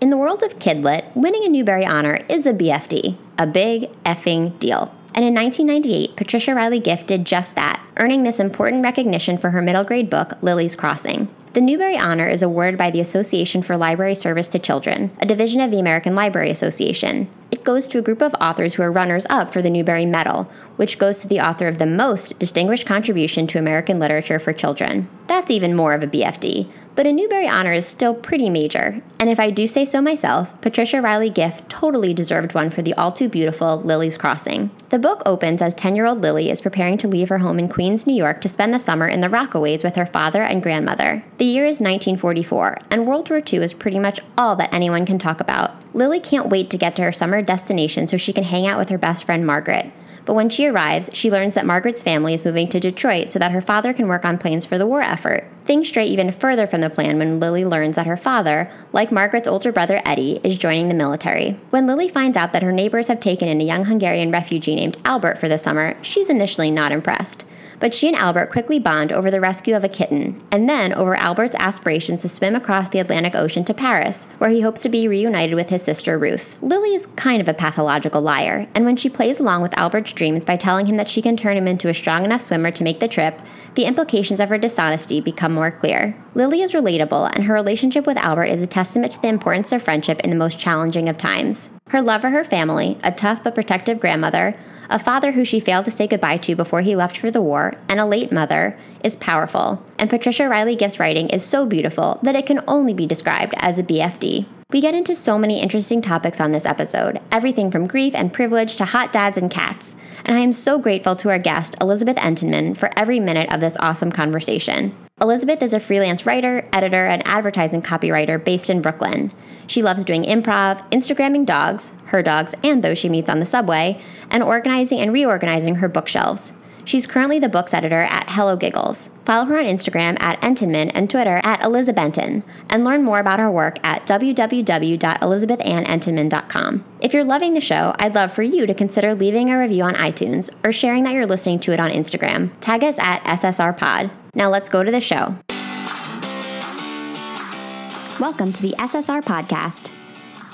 In the world of Kidlit, winning a Newbery Honor is a BFD, a big effing deal. And in 1998, Patricia Reilly Giff did just that, earning this important recognition for her middle grade book, Lily's Crossing. The Newbery Honor is awarded by the Association for Library Service to Children, a division of the American Library Association. It goes to a group of authors who are runners up for the Newbery Medal, which goes to the author of the most distinguished contribution to American literature for children. That's even more of a BFD, but a Newbery Honor is still pretty major, and if I do say so myself, Patricia Reilly Giff totally deserved one for the all too beautiful Lily's Crossing. The book opens as 10 year old Lily is preparing to leave her home in Queens, New York to spend the summer in the Rockaways with her father and grandmother. The year is 1944, and World War II is pretty much all that anyone can talk about. Lily can't wait to get to her summer destination so she can hang out with her best friend Margaret. But when she arrives, she learns that Margaret's family is moving to Detroit so that her father can work on planes for the war effort. Things stray even further from the plan when Lily learns that her father, like Margaret's older brother Eddie, is joining the military. When Lily finds out that her neighbors have taken in a young Hungarian refugee named Albert for the summer, she's initially not impressed but she and Albert quickly bond over the rescue of a kitten, and then over Albert's aspirations to swim across the Atlantic Ocean to Paris, where he hopes to be reunited with his sister Ruth. Lily is kind of a pathological liar, and when she plays along with Albert's dreams by telling him that she can turn him into a strong enough swimmer to make the trip, the implications of her dishonesty become more clear. Lily is relatable, and her relationship with Albert is a testament to the importance of friendship in the most challenging of times. Her love for her family, a tough but protective grandmother, a father who she failed to say goodbye to before he left for the war, and a late mother, is powerful. And Patricia Reilly Giff's writing is so beautiful that it can only be described as a BFD. We get into so many interesting topics on this episode everything from grief and privilege to hot dads and cats. And I am so grateful to our guest, Elizabeth Entenman, for every minute of this awesome conversation. Elizabeth is a freelance writer, editor, and advertising copywriter based in Brooklyn. She loves doing improv, Instagramming dogs, her dogs, and those she meets on the subway, and organizing and reorganizing her bookshelves. She's currently the books editor at HelloGiggles. Follow her on Instagram at Entenman and Twitter at elizabenten, and learn more about her work at www.elizabethannentenman.com. If you're loving the show, I'd love for you to consider leaving a review on iTunes or sharing that you're listening to it on Instagram. Tag us at SSRPod. Now let's go to the show. Welcome to the SSR Podcast.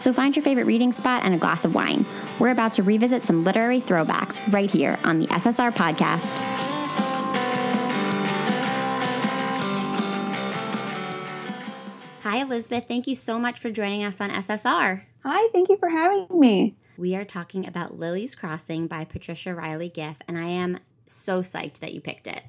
So find your favorite reading spot and a glass of wine. We're about to revisit some literary throwbacks right here on the SSR podcast. Hi, Elizabeth. Thank you so much for joining us on SSR. Hi, thank you for having me. We are talking about Lily's Crossing by Patricia Reilly Giff, and I am so psyched that you picked it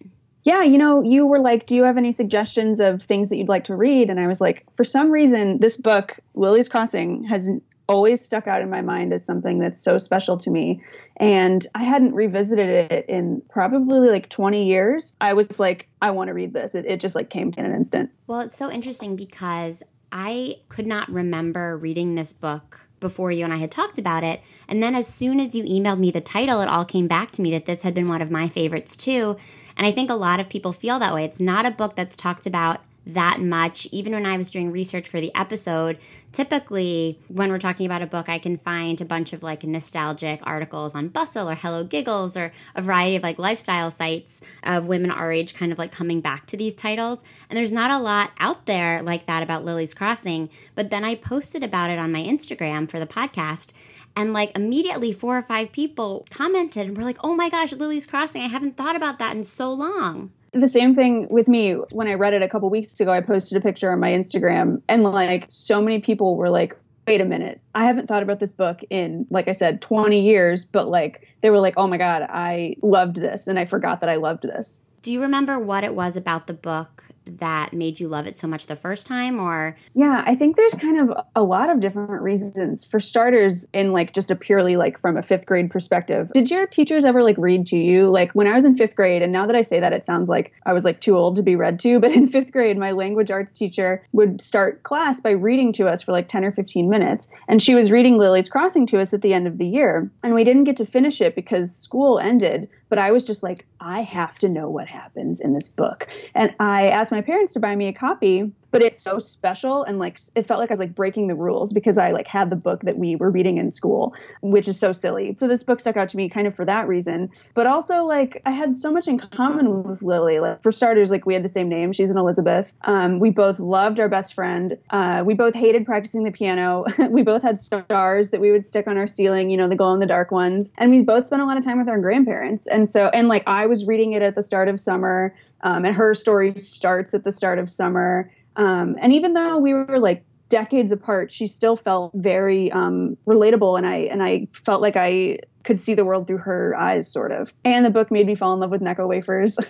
yeah, you know, you were like, do you have any suggestions of things that you'd like to read? And I was like, for some reason, this book, Lily's Crossing, has always stuck out in my mind as something that's so special to me. And I hadn't revisited it in probably like 20 years. I was like, I want to read this. It, it just like came in an instant. Well, it's so interesting because I could not remember reading this book before you and I had talked about it. And then as soon as you emailed me the title, it all came back to me that this had been one of my favorites too. And I think a lot of people feel that way. It's not a book that's talked about that much. Even when I was doing research for the episode, typically when we're talking about a book, I can find a bunch of like nostalgic articles on Bustle or HelloGiggles or a variety of like lifestyle sites of women our age kind of like coming back to these titles. And there's not a lot out there like that about Lily's Crossing. But then I posted about it on my Instagram for the podcast. And like immediately, four or five people commented and were like, oh my gosh, Lily's Crossing. I haven't thought about that in so long. The same thing with me when I read it a couple weeks ago. I posted a picture on my Instagram, and like so many people were like, wait a minute, I haven't thought about this book in, like I said, 20 years, but like they were like, oh my God, I loved this, and I forgot that I loved this. Do you remember what it was about the book that made you love it so much the first time or yeah i think there's kind of a lot of different reasons for starters in like just a purely like from a fifth grade perspective did your teachers ever like read to you like when i was in fifth grade and now that i say that it sounds like i was like too old to be read to but in fifth grade my language arts teacher would start class by reading to us for like 10 or 15 minutes and she was reading lily's crossing to us at the end of the year and we didn't get to finish it because school ended but I was just like, I have to know what happens in this book. And I asked my parents to buy me a copy but it's so special and like it felt like I was like breaking the rules because I like had the book that we were reading in school, which is so silly. So this book stuck out to me kind of for that reason, but also like I had so much in common with Lily. Like for starters, like we had the same name. She's an Elizabeth. Um, we both loved our best friend. Uh, we both hated practicing the piano. we both had stars that we would stick on our ceiling, you know, the glow in the dark ones. And we both spent a lot of time with our grandparents. And so, and like I was reading it at the start of summer. Um, and her story starts at the start of summer um, and even though we were like decades apart, she still felt very um, relatable, and I and I felt like I could see the world through her eyes, sort of. And the book made me fall in love with Necco wafers.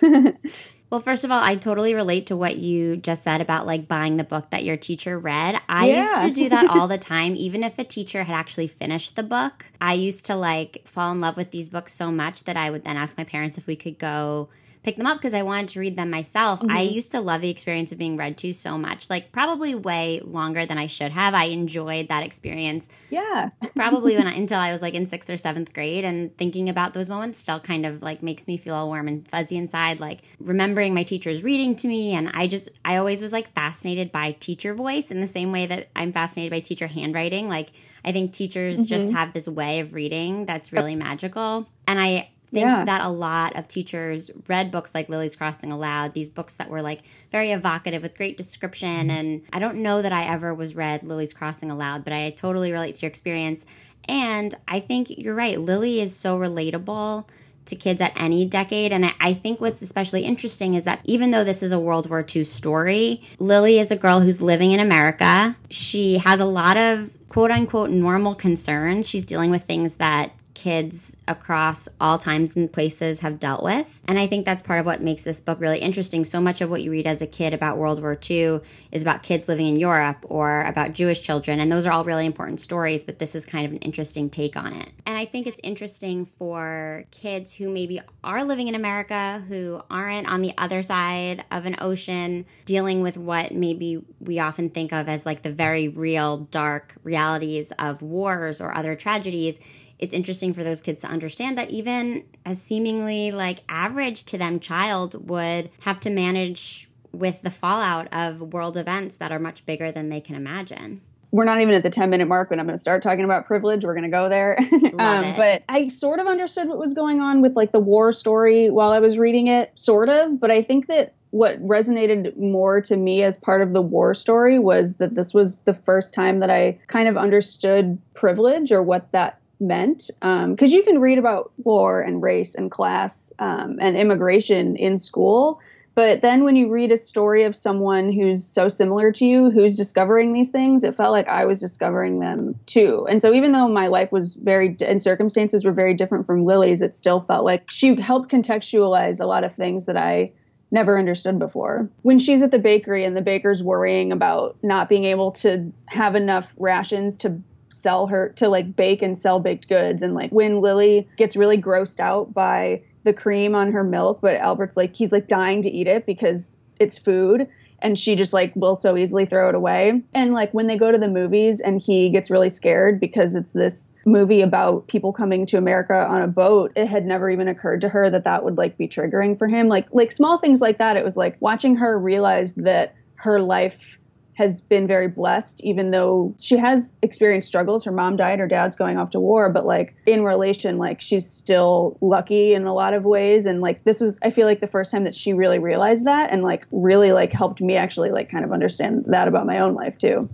Well, first of all, I totally relate to what you just said about like buying the book that your teacher read. I yeah. used to do that all the time, even if a teacher had actually finished the book. I used to like fall in love with these books so much that I would then ask my parents if we could go pick them up because I wanted to read them myself. Mm-hmm. I used to love the experience of being read to so much, like probably way longer than I should have. I enjoyed that experience. Yeah. probably when I, until I was like in sixth or seventh grade, and thinking about those moments still kind of like makes me feel all warm and fuzzy inside. Like remembering my teachers reading to me, and I just I always was like fascinated by teacher voice in the same way that I'm fascinated by teacher handwriting. Like I think teachers mm-hmm. just have this way of reading that's really magical. And I think yeah. that a lot of teachers read books like Lily's Crossing aloud, these books that were like very evocative with great description. Mm-hmm. And I don't know that I ever was read Lily's Crossing aloud, but I totally relate to your experience. And I think you're right. Lily is so relatable to kids at any decade. And I think what's especially interesting is that even though this is a World War II story, Lily is a girl who's living in America. She has a lot of quote unquote normal concerns. She's dealing with things that kids across all times and places have dealt with. And I think that's part of what makes this book really interesting. So much of what you read as a kid about World War II is about kids living in Europe or about Jewish children. And those are all really important stories, but this is kind of an interesting take on it. And I think it's interesting for kids who maybe are living in America, who aren't on the other side of an ocean, dealing with what maybe we often think of as like the very real, dark realities of wars or other tragedies it's interesting for those kids to understand that even a seemingly like average to them child would have to manage with the fallout of world events that are much bigger than they can imagine we're not even at the 10 minute mark when I'm going to start talking about privilege. We're going to go there. um, but I sort of understood what was going on with like the war story while I was reading it, sort of. But I think that what resonated more to me as part of the war story was that this was the first time that I kind of understood privilege or what that meant because um, you can read about war and race and class um, and immigration in school but then when you read a story of someone who's so similar to you who's discovering these things it felt like i was discovering them too and so even though my life was very and circumstances were very different from lily's it still felt like she helped contextualize a lot of things that i never understood before. When she's at the bakery and the baker's worrying about not being able to have enough rations to sell her to like bake and sell baked goods and like when Lily gets really grossed out by the cream on her milk but Albert's like he's like dying to eat it because it's food and she just like will so easily throw it away. And like when they go to the movies and he gets really scared because it's this movie about people coming to America on a boat, it had never even occurred to her that that would like be triggering for him. Like like small things like that. It was like watching her realize that her life has been very blessed, even though she has experienced struggles. Her mom died, her dad's going off to war, but like in relation, like she's still lucky in a lot of ways. And like this was, I feel like the first time that she really realized that and like really like helped me actually like kind of understand that about my own life too.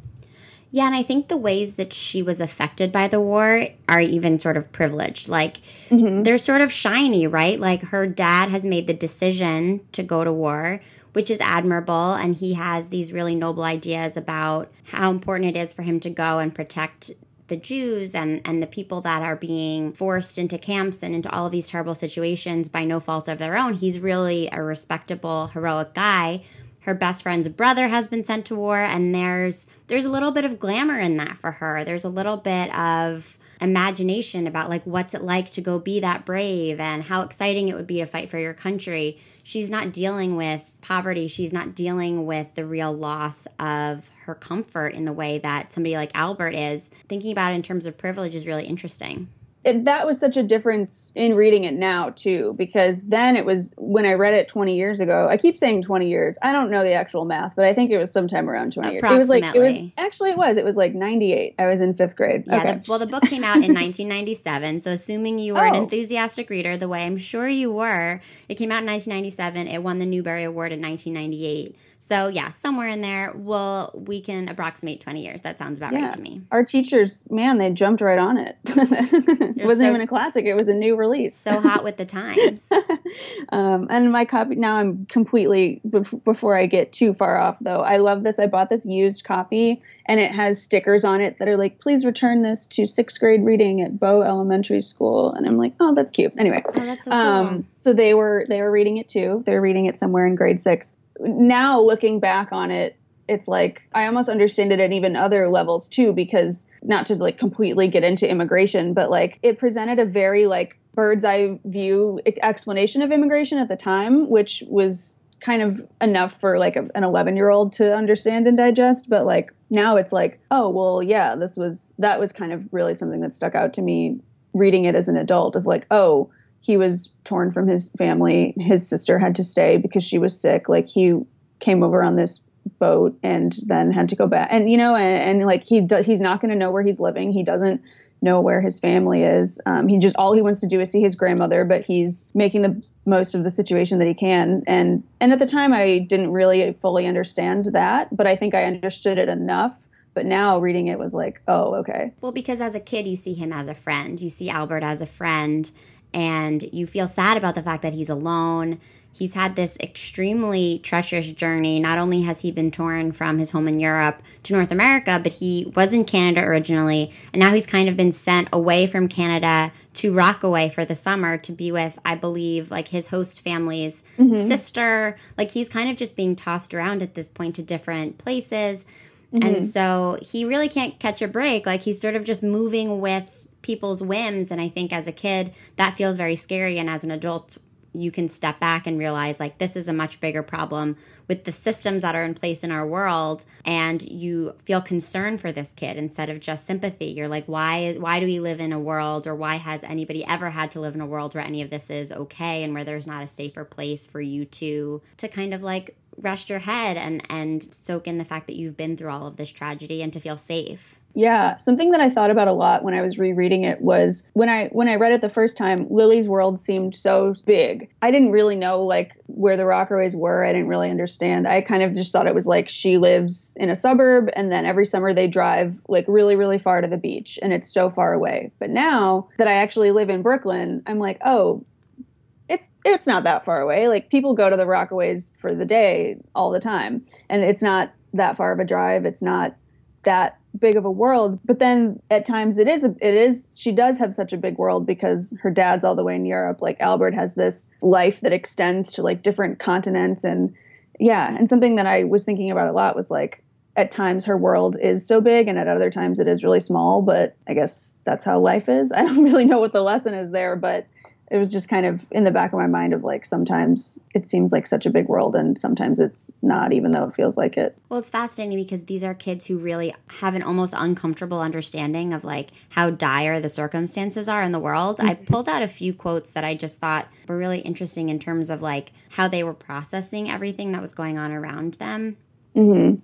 Yeah, and I think the ways that she was affected by the war are even sort of privileged. Like, mm-hmm. they're sort of shiny, right? Like, her dad has made the decision to go to war which is admirable. And he has these really noble ideas about how important it is for him to go and protect the Jews and, and the people that are being forced into camps and into all of these terrible situations by no fault of their own. He's really a respectable, heroic guy. her best friend's brother has been sent to war and there's there's a little bit of glamour in that for her. There's a little bit of imagination about like what's it like to go be that brave and how exciting it would be to fight for your country. She's not dealing with poverty. She's not dealing with the real loss of her comfort in the way that somebody like Albert is. Thinking about it in terms of privilege is really interesting it, that was such a difference in reading it now too because then it was when i read it 20 years ago i keep saying 20 years. I don't know the actual math but i think it was sometime around 20 years. It was like it was actually it was. It was like 98 i was in fifth grade. Yeah okay. the, well the book came out in 1997 so assuming you were oh. an enthusiastic reader the way i'm sure you were it came out in 1997 it won the newbery award in 1998 so yeah, somewhere in there, we'll we can approximate twenty years. That sounds about yeah. right to me. Our teachers, man, they jumped right on it. it wasn't so, even a classic; it was a new release. so hot with the times. um, and my copy now, I'm completely before I get too far off though. I love this. I bought this used copy, and it has stickers on it that are like, "Please return this to sixth grade reading at Bow Elementary School." And I'm like, "Oh, that's cute." Anyway, oh, that's so, cool. um, so they were they were reading it too. They're reading it somewhere in grade six now looking back on it, it's like I almost understand it at even other levels too, because not to like completely get into immigration, but like it presented a very like bird's eye view explanation of immigration at the time, which was kind of enough for like a, an 11 year old to understand and digest. But like now it's like oh well yeah this was that was kind of really something that stuck out to me reading it as an adult of like oh he was torn from his family. His sister had to stay because she was sick. Like he came over on this boat and then had to go back. And you know, and, and like he does, he's not going to know where he's living. He doesn't know where his family is. Um, he just all he wants to do is see his grandmother, but he's making the most of the situation that he can. And and at the time, I didn't really fully understand that, but I think I understood it enough but now reading it was like oh okay well because as a kid you see him as a friend you see albert as a friend and you feel sad about the fact that he's alone. He's had this extremely treacherous journey. Not only has he been torn from his home in Europe to North America, but he was in Canada originally, and now he's kind of been sent away from Canada to Rockaway for the summer to be with, I believe, like his host family's mm-hmm. sister. Like he's kind of just being tossed around at this point to different places. Mm-hmm. And so he really can't catch a break. Like he's sort of just moving with people's whims. And I think as a kid, that feels very scary. And as an adult, you can step back and realize like this is a much bigger problem with the systems that are in place in our world and you feel concern for this kid instead of just sympathy you're like why is why do we live in a world or why has anybody ever had to live in a world where any of this is okay and where there's not a safer place for you to to kind of like rest your head and and soak in the fact that you've been through all of this tragedy and to feel safe yeah, something that I thought about a lot when I was rereading it was when I when I read it the first time, Lily's world seemed so big. I didn't really know like where the Rockaways were. I didn't really understand. I kind of just thought it was like she lives in a suburb and then every summer they drive like really really far to the beach and it's so far away. But now that I actually live in Brooklyn, I'm like, "Oh, it's it's not that far away. Like people go to the Rockaways for the day all the time, and it's not that far of a drive. It's not that big of a world but then at times it is it is she does have such a big world because her dad's all the way in Europe. Like Albert has this life that extends to like different continents. And yeah and something that I was thinking about a lot was like at times her world is so big and at other times it is really small but I guess that's how life is. I don't really know what the lesson is there but it was just kind of in the back of my mind of like sometimes it seems like such a big world and sometimes it's not even though it feels like it well it's fascinating because these are kids who really have an almost uncomfortable understanding of like how dire the circumstances are in the world mm-hmm. i pulled out a few quotes that i just thought were really interesting in terms of like how they were processing everything that was going on around them mm-hmm.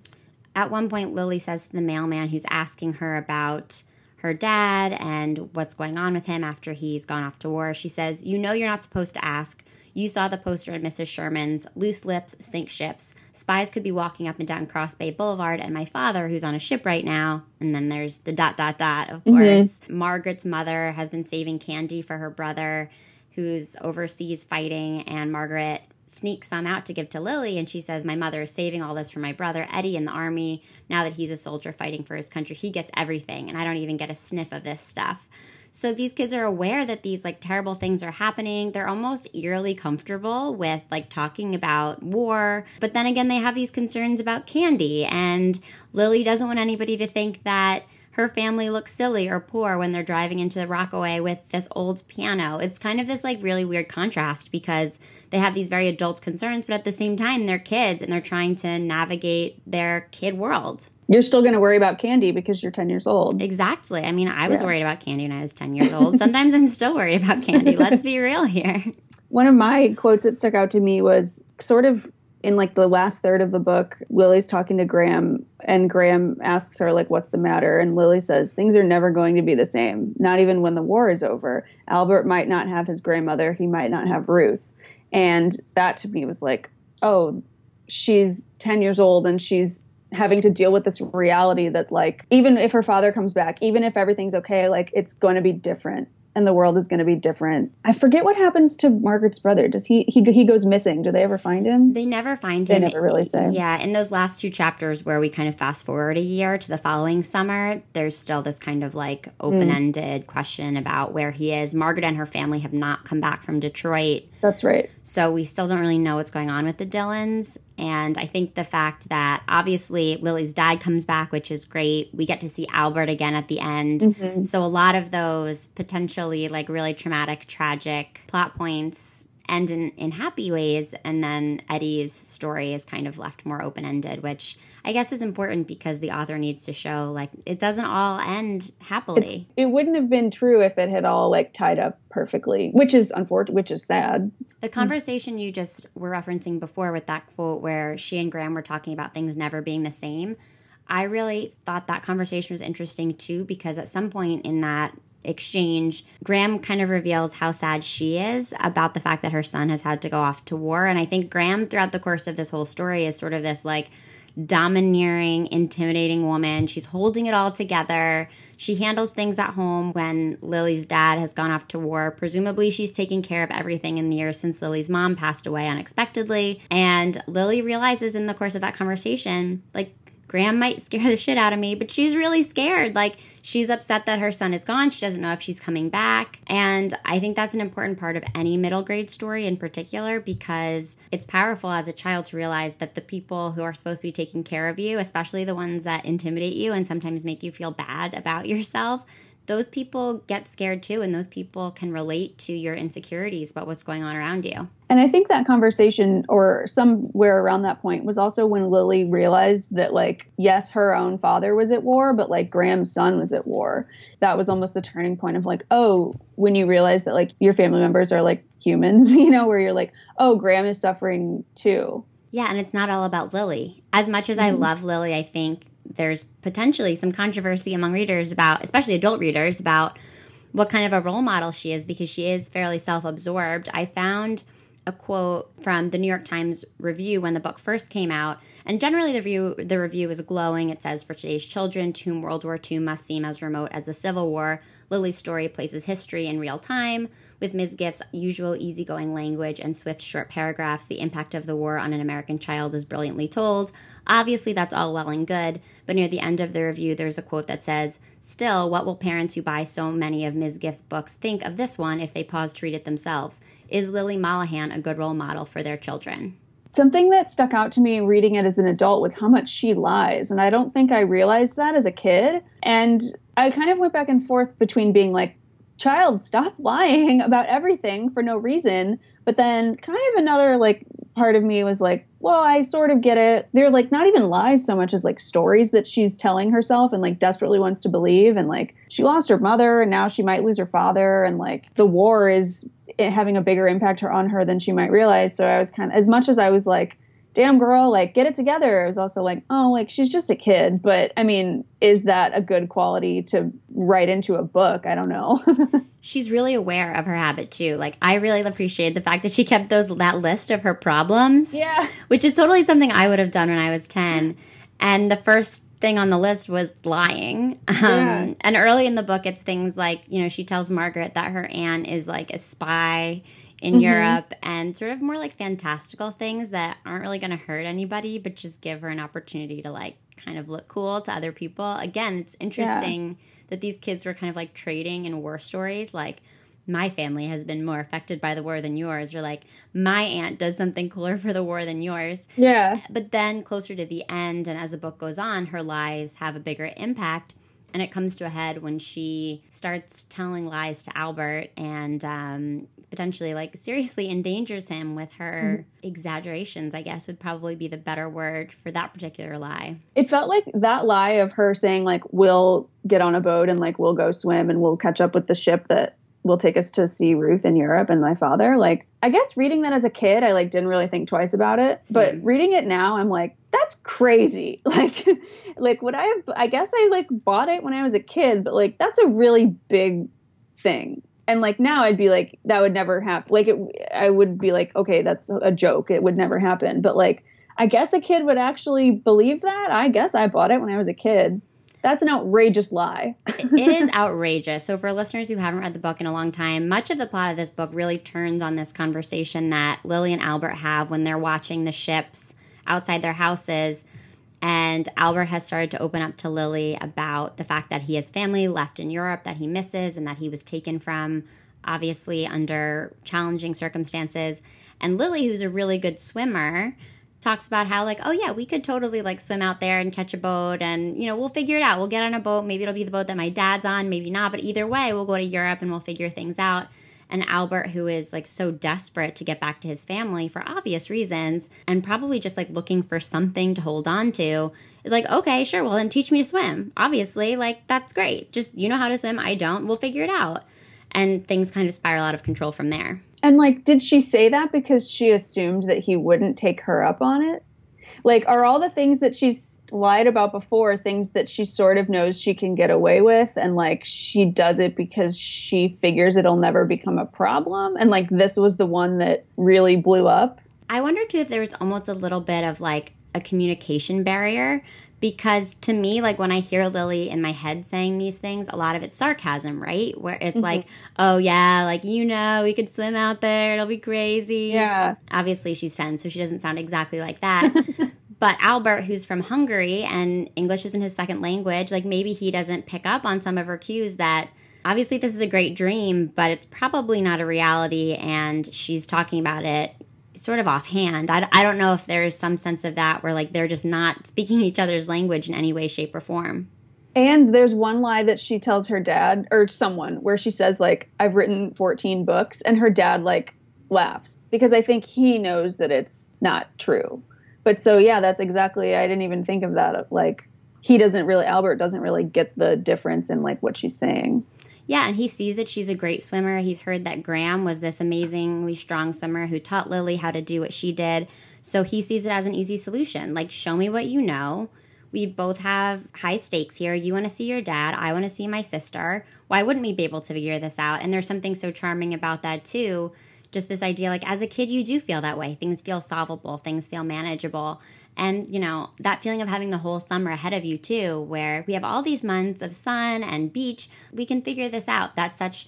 at one point lily says to the mailman who's asking her about her dad and what's going on with him after he's gone off to war. She says, You know, you're not supposed to ask. You saw the poster at Mrs. Sherman's loose lips sink ships. Spies could be walking up and down Cross Bay Boulevard, and my father, who's on a ship right now. And then there's the dot, dot, dot, of mm-hmm. course. Mm-hmm. Margaret's mother has been saving candy for her brother who's overseas fighting, and Margaret sneak some out to give to Lily, and she says, My mother is saving all this for my brother Eddie in the army. Now that he's a soldier fighting for his country, he gets everything, and I don't even get a sniff of this stuff. So these kids are aware that these like terrible things are happening. They're almost eerily comfortable with like talking about war. But then again, they have these concerns about candy. And Lily doesn't want anybody to think that her family looks silly or poor when they're driving into the Rockaway with this old piano. It's kind of this like really weird contrast because they have these very adult concerns, but at the same time, they're kids and they're trying to navigate their kid world. You're still going to worry about candy because you're 10 years old. Exactly. I mean, I was yeah. worried about candy when I was 10 years old. Sometimes I'm still worried about candy. Let's be real here. One of my quotes that stuck out to me was sort of in like the last third of the book, Lily's talking to Gram, and Gram asks her like, "What's the matter?" And Lily says, "Things are never going to be the same. Not even when the war is over. Albert might not have his grandmother. He might not have Ruth." And that to me was like, "Oh, she's ten years old and she's." having to deal with this reality that like even if her father comes back even if everything's okay like it's going to be different and the world is going to be different. I forget what happens to Margaret's brother. Does he he he goes missing? Do they ever find him? They never find they him. They never really say. Yeah, in those last two chapters where we kind of fast forward a year to the following summer, there's still this kind of like open-ended mm. question about where he is. Margaret and her family have not come back from Detroit. That's right. So we still don't really know what's going on with the Dillons and I think the fact that obviously Lily's dad comes back, which is great. We get to see Albert again at the end. Mm-hmm. So a lot of those potentially like really traumatic, tragic plot points end in, in happy ways. And then Eddie's story is kind of left more open ended, which I guess is important because the author needs to show like it doesn't all end happily. It's, it wouldn't have been true if it had all like tied up perfectly, which is unfortunate, which is sad. The conversation you just were referencing before with that quote where she and Gram were talking about things never being the same. I really thought that conversation was interesting too because at some point in that exchange, Gram kind of reveals how sad she is about the fact that her son has had to go off to war. And I think Gram, throughout the course of this whole story, is sort of this like, domineering, intimidating woman. She's holding it all together. She handles things at home when Lily's dad has gone off to war. Presumably, she's taking care of everything in the years since Lily's mom passed away unexpectedly. And Lily realizes in the course of that conversation, like, Gram might scare the shit out of me, but she's really scared. Like, she's upset that her son is gone. She doesn't know if she's coming back. And I think that's an important part of any middle grade story in particular because it's powerful as a child to realize that the people who are supposed to be taking care of you, especially the ones that intimidate you and sometimes make you feel bad about yourself, those people get scared too and those people can relate to your insecurities about what's going on around you and i think that conversation or somewhere around that point was also when lily realized that like yes her own father was at war but like gram's son was at war that was almost the turning point of like oh when you realize that like your family members are like humans you know where you're like oh graham is suffering too yeah, and it's not all about Lily. As much as mm-hmm. I love Lily, I think there's potentially some controversy among readers about, especially adult readers, about what kind of a role model she is because she is fairly self absorbed. I found a quote from the New York Times review when the book first came out, and generally the review the review is glowing. It says for today's children, to whom World War II must seem as remote as the Civil War, Lily's story places history in real time. With Ms. Giff's usual easygoing language and swift short paragraphs, the impact of the war on an American child is brilliantly told. Obviously, that's all well and good, but near the end of the review, there's a quote that says, Still, what will parents who buy so many of Ms. Giff's books think of this one if they pause to read it themselves? Is Lily Mollahan a good role model for their children? Something that stuck out to me reading it as an adult was how much she lies. And I don't think I realized that as a kid. And I kind of went back and forth between being like, child, stop lying about everything for no reason. But then kind of another like part of me was like, well, I sort of get it. They're like not even lies so much as like stories that she's telling herself and like desperately wants to believe. And like she lost her mother and now she might lose her father. And like the war is having a bigger impact on her than she might realize. So I was kind of, as much as I was like, damn girl, like get it together. I was also like, oh, like she's just a kid. But I mean, is that a good quality to write into a book? I don't know. she's really aware of her habit too. Like I really appreciate the fact that she kept those that list of her problems. Yeah. Which is totally something I would have done when I was 10. And the first thing on the list was lying. Um, yeah. And early in the book, it's things like, you know, she tells Margaret that her aunt is like a spy in mm-hmm. Europe and sort of more like fantastical things that aren't really going to hurt anybody, but just give her an opportunity to like kind of look cool to other people. Again, it's interesting. Yeah. that these kids were kind of like trading in war stories, like my family has been more affected by the war than yours, or like my aunt does something cooler for the war than yours. Yeah. But then closer to the end, and as the book goes on, her lies have a bigger impact. And it comes to a head when she starts telling lies to Albert and um, potentially, like, seriously endangers him with her mm-hmm. exaggerations, I guess would probably be the better word for that particular lie. It felt like that lie of her saying, like, we'll get on a boat and, like, we'll go swim and we'll catch up with the ship that will take us to see Ruth in Europe and my father. Like, I guess reading that as a kid, I like didn't really think twice about it. But reading it now, I'm like, that's crazy. Like, like what I have, I guess I like bought it when I was a kid, but like that's a really big thing. And like now, I'd be like, that would never happen. Like, it, I would be like, okay, that's a joke. It would never happen. But like, I guess a kid would actually believe that. I guess I bought it when I was a kid. That's an outrageous lie. it is outrageous. So, for listeners who haven't read the book in a long time, much of the plot of this book really turns on this conversation that Lily and Albert have when they're watching the ships outside their houses. And Albert has started to open up to Lily about the fact that he has family left in Europe that he misses and that he was taken from, obviously, under challenging circumstances. And Lily, who's a really good swimmer, talks about how like oh yeah we could totally like swim out there and catch a boat and you know we'll figure it out. We'll get on a boat. Maybe it'll be the boat that my dad's on. Maybe not. But either way we'll go to europe and we'll figure things out and albert who is like so desperate to get back to his family for obvious reasons and probably just like looking for something to hold on to is like okay sure well then teach me to swim. Obviously like that's great. Just you know how to swim i don't we'll figure it out. And things kind of spiral out of control from there. And like, did she say that because she assumed that he wouldn't take her up on it? Like, are all the things that she's lied about before things that she sort of knows she can get away with? And like, she does it because she figures it'll never become a problem? And like, this was the one that really blew up? I wonder too if there was almost a little bit of like a communication barrier because to me like when i hear lily in my head saying these things a lot of it's sarcasm right? Where it's mm-hmm. like oh yeah like you know we could swim out there it'll be crazy. Yeah. Obviously she's 10 so she doesn't sound exactly like that. But albert who's from hungary and english isn't his second language like maybe he doesn't pick up on some of her cues that obviously this is a great dream but it's probably not a reality and she's talking about it sort of offhand. I, I don't know if there's some sense of that where like they're just not speaking each other's language in any way, shape, or form. And there's one lie that she tells her dad or someone where she says like I've written 14 books and her dad like laughs because I think he knows that it's not true. But so yeah, that's exactly I didn't even think of that like he doesn't really Albert doesn't really get the difference in like what she's saying. Yeah, and he sees that she's a great swimmer. He's heard that Gram was this amazingly strong swimmer who taught Lily how to do what she did. So he sees it as an easy solution. Like, show me what you know. We both have high stakes here. You want to see your dad. I want to see my sister. Why wouldn't we be able to figure this out? And there's something so charming about that, too. Just this idea like, as a kid, you do feel that way. Things feel solvable, things feel manageable. And, you know, that feeling of having the whole summer ahead of you, too, where we have all these months of sun and beach, we can figure this out. That's such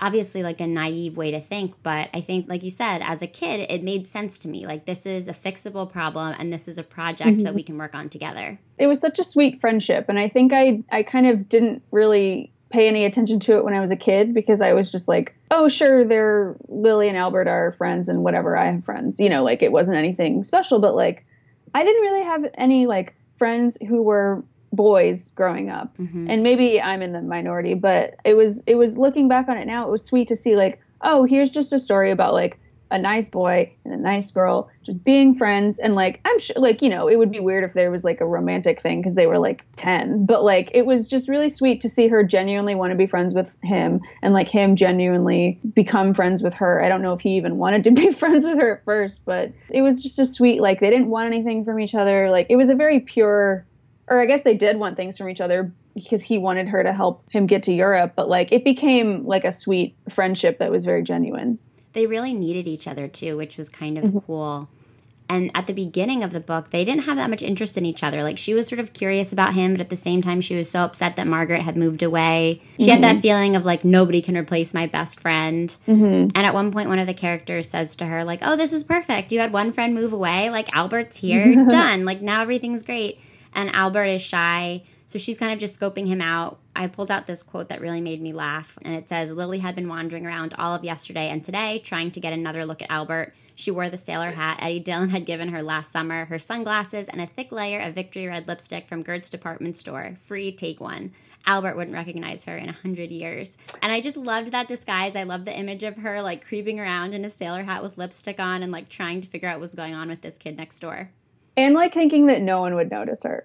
obviously like a naive way to think but i think like you said as a kid it made sense to me like this is a fixable problem and this is a project mm-hmm. that we can work on together it was such a sweet friendship and i think i i kind of didn't really pay any attention to it when i was a kid because i was just like oh sure they're lily and albert are friends and whatever i have friends you know like it wasn't anything special but like I didn't really have any like friends who were boys growing up mm-hmm. and maybe i'm in the minority but it was it was looking back on it now it was sweet to see like oh here's just a story about like a nice boy and a nice girl just being friends. And like i'm sure like you know it would be weird if there was like a romantic thing because they were like 10 but like it was just really sweet to see her genuinely want to be friends with him and like him genuinely become friends with her. I don't know if he even wanted to be friends with her at first but it was just a sweet like they didn't want anything from each other. Like it was a very pure or i guess they did want things from each other because he wanted her to help him get to Europe, but like it became like a sweet friendship that was very genuine they really needed each other too, which was kind of mm-hmm. cool. And at the beginning of the book, they didn't have that much interest in each other. Like she was sort of curious about him, but at the same time, she was so upset that Margaret had moved away. She mm-hmm. had that mm-hmm. feeling of like nobody can replace my best friend. Mm-hmm. And at one point, one of the characters says to her, like, "Oh, this is perfect. You had one friend move away. Like Albert's here, done. Like now everything's great." And Albert is shy So she's kind of just scoping him out. I pulled out this quote that really made me laugh, and it says Lily had been wandering around all of yesterday and today trying to get another look at Albert. She wore the sailor hat Eddie Dillon had given her last summer, her sunglasses, and a thick layer of Victory Red lipstick from Gert's department store. Free, take one. Albert wouldn't recognize her in a hundred years. And I just loved that disguise. I love the image of her like creeping around in a sailor hat with lipstick on and like trying to figure out what's going on with this kid next door and like thinking that no one would notice her.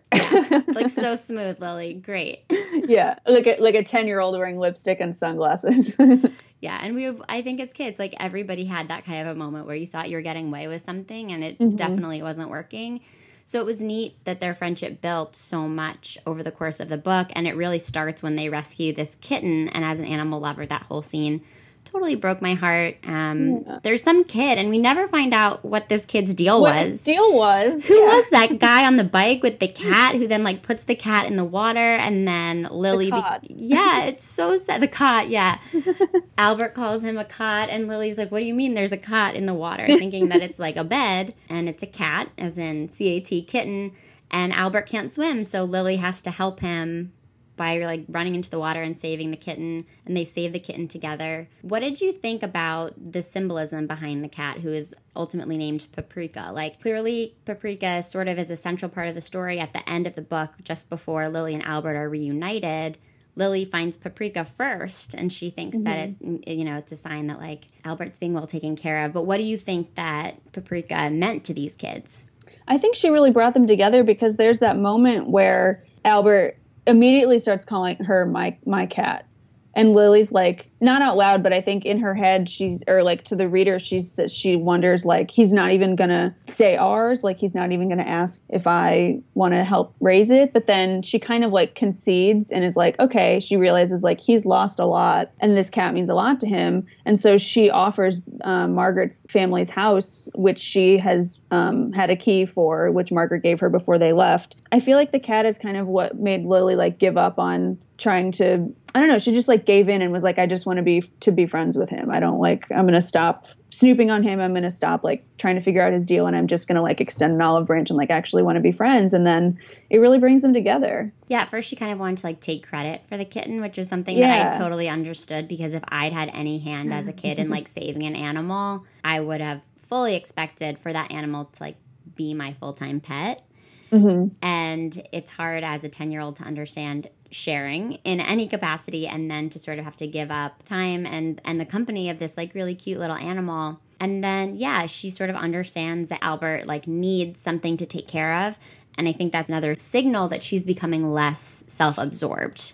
like so smooth, Lily. Great. yeah, like a, like a ten year old wearing lipstick and sunglasses. yeah, and we have, I think as kids, like everybody had that kind of a moment where you thought you were getting away with something, and it mm-hmm. definitely wasn't working. So it was neat that their friendship built so much over the course of the book, and it really starts when they rescue this kitten. And as an animal lover, that whole scene totally broke my heart. Um, yeah. There's some kid, and we never find out what this kid's deal what was. deal was? Who yeah. was that guy on the bike with the cat who then like puts the cat in the water, and then Lily? The be- yeah, it's so sad. The cot, yeah. Albert calls him a cot, and Lily's like, "What do you mean? There's a cot in the water?" Thinking that it's like a bed, and it's a cat, as in C A T kitten. And Albert can't swim, so Lily has to help him by like running into the water and saving the kitten and they save the kitten together. What did you think about the symbolism behind the cat who is ultimately named paprika? Like clearly paprika sort of is a central part of the story. At the end of the book just before lily and albert are reunited lily finds paprika first and she thinks mm-hmm. that it mm, you know it's a sign that like albert's being well taken care of. But what do you think that paprika meant to these kids? I think she really brought them together because there's that moment where albert immediately starts calling her my my cat and Lily's like not out loud, but I think in her head she's or like to the reader she's she wonders like he's not even gonna say ours, like he's not even gonna ask if I want to help raise it. But then she kind of like concedes and is like, okay, she realizes like he's lost a lot and this cat means a lot to him, and so she offers um, Margaret's family's house, which she has um, had a key for, which Margaret gave her before they left. I feel like the cat is kind of what made Lily like give up on trying to I don't know, she just like gave in and was like I just want to be to be friends with him. I don't like I'm going to stop snooping on him. I'm going to stop like trying to figure out his deal and I'm just going to like extend an olive branch and like actually want to be friends and then it really brings them together. Yeah, at first she kind of wanted to like take credit for the kitten, which is something yeah. that I totally understood because if I'd had any hand as a kid in like saving an animal, I would have fully expected for that animal to like be my full-time pet. Mm-hmm. And it's hard as a 10 year old to understand sharing in any capacity and then to sort of have to give up time and and the company of this like really cute little animal. And then yeah she sort of understands that albert like needs something to take care of. And i think that's another signal that she's becoming less self-absorbed.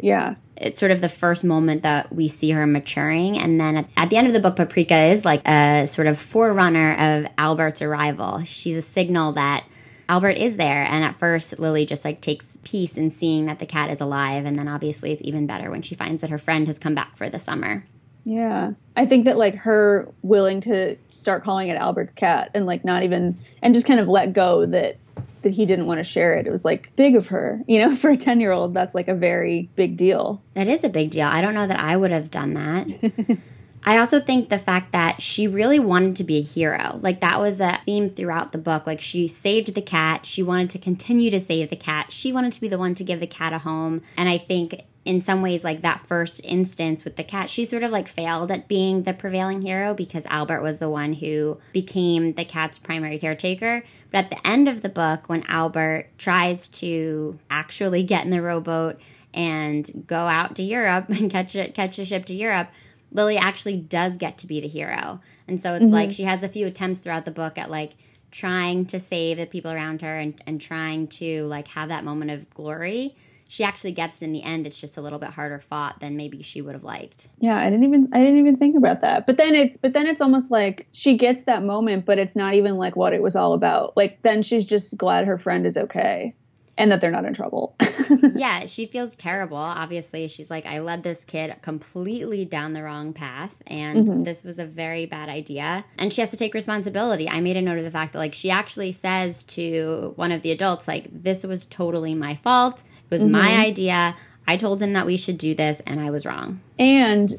Yeah. It's sort of the first moment that we see her maturing. And then at, at, the end of the book paprika is like a sort of forerunner of albert's arrival. She's a signal that Albert is there. And at first, Lily just like takes peace in seeing that the cat is alive. And then obviously, it's even better when she finds that her friend has come back for the summer. Yeah. I think that like her willing to start calling it Albert's cat and like not even, and just kind of let go that that he didn't want to share it. It was like big of her, you know, for a 10 year old, that's like a very big deal. That is a big deal. I don't know that I would have done that. I also think the fact that she really wanted to be a hero. Like that was a theme throughout the book. Like she saved the cat. She wanted to continue to save the cat. She wanted to be the one to give the cat a home. And I think in some ways like that first instance with the cat she sort of like failed at being the prevailing hero because albert was the one who became the cat's primary caretaker but at the end of the book when albert tries to actually get in the rowboat and go out to europe and catch a, catch a ship to europe Lily actually does get to be the hero. And so it's mm-hmm. like she has a few attempts throughout the book at like trying to save the people around her and, and trying to like have that moment of glory. She actually gets it in the end. It's just a little bit harder fought than maybe she would have liked. Yeah, I didn't even I didn't even think about that. But then it's but then it's almost like she gets that moment, but it's not even like what it was all about. Like then she's just glad her friend is okay and that they're not in trouble. yeah, she feels terrible. Obviously, she's like, I led this kid completely down the wrong path, and mm-hmm. this was a very bad idea. And she has to take responsibility. I made a note of the fact that, like, she actually says to one of the adults, like, this was totally my fault. It was mm-hmm. my idea. I told him that we should do this, and I was wrong. And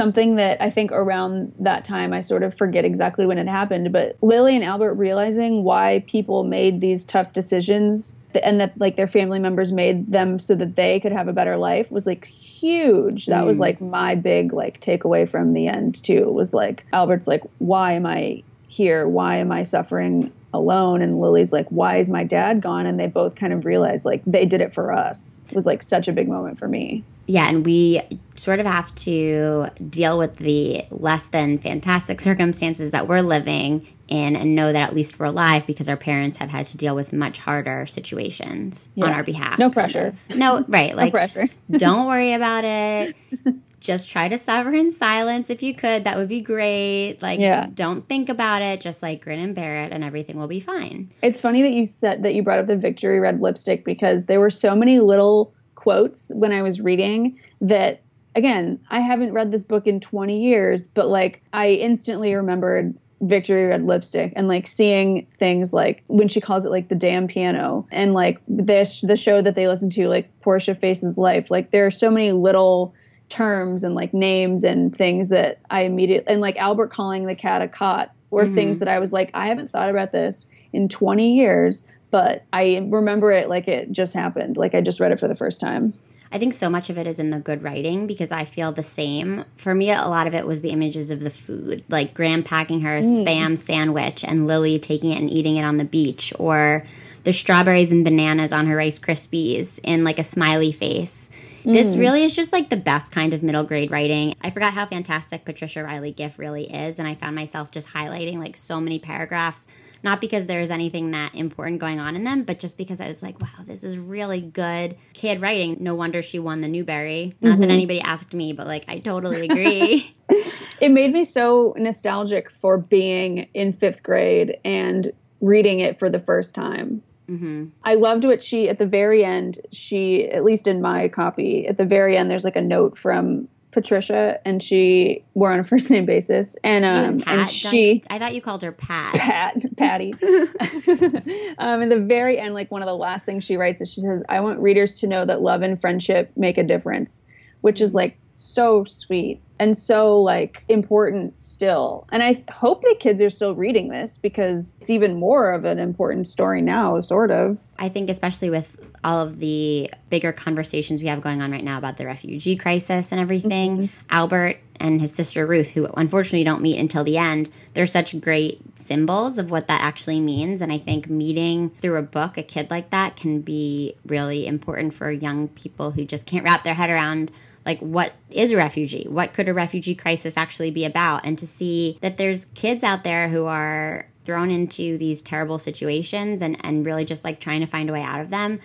something that I think around that time I sort of forget exactly when it happened, but Lily and Albert realizing why people made these tough decisions and that like their family members made them so that they could have a better life was like huge. That mm. was like my big like takeaway from the end too. Was like Albert's like why am I here? Why am I suffering alone? And Lily's like, why is my dad gone? And they both kind of realized like they did it for us. It was like such a big moment for me. Yeah, and we sort of have to deal with the less than fantastic circumstances that we're living in and know that at least we're alive because our parents have had to deal with much harder situations yeah. on our behalf. No pressure. Kind of. No, right. Like, no pressure. don't worry about it. just try to suffer in silence if you could. That would be great. Like, yeah. don't think about it. Just like grin and bear it, and everything will be fine. It's funny that you said that you brought up the victory red lipstick because there were so many little quotes when I was reading that. Again, I haven't read this book in 20 years, but like I instantly remembered Victory Red Lipstick and like seeing things like when she calls it like the damn piano and like this the show that they listen to like Portia Faces Life like there are so many little terms and like names and things that I immediately and like Albert calling the cat a cot were mm-hmm. things that I was like, I haven't thought about this in 20 years, but I remember it like it just happened. Like I just read it for the first time. I think so much of it is in the good writing because I feel the same. For me, a lot of it was the images of the food, like Gram packing her mm. spam sandwich and Lily taking it and eating it on the beach, or the strawberries and bananas on her Rice Krispies in like a smiley face. This mm. really is just like the best kind of middle grade writing. I forgot how fantastic Patricia Reilly Giff really is, and I found myself just highlighting like so many paragraphs, not because there's anything that important going on in them, but just because I was like, wow, this is really good kid writing. No wonder she won the Newbery. Not mm-hmm. that anybody asked me, but like I totally agree. it made me so nostalgic for being in fifth grade and reading it for the first time. Mm-hmm. I loved what she at the very end. She, at least in my copy, at the very end, there's like a note from Patricia, and she we're on a first name basis, and um, and she. I thought you called her Pat. Pat, Patty. um, in the very end, like one of the last things she writes is she says, "I want readers to know that love and friendship make a difference," which is like so sweet and so like important still. And I hope that kids are still reading this because it's even more of an important story now, sort of. I think especially with all of the bigger conversations we have going on right now about the refugee crisis and everything, mm-hmm. Albert and his sister Ruth, who unfortunately don't meet until the end, they're such great symbols of what that actually means. And I think meeting through a book a kid like that can be really important for young people who just can't wrap their head around like what is a refugee what could a refugee crisis actually be about and to see that there's kids out there who are thrown into these terrible situations and and really just like trying to find a way out of them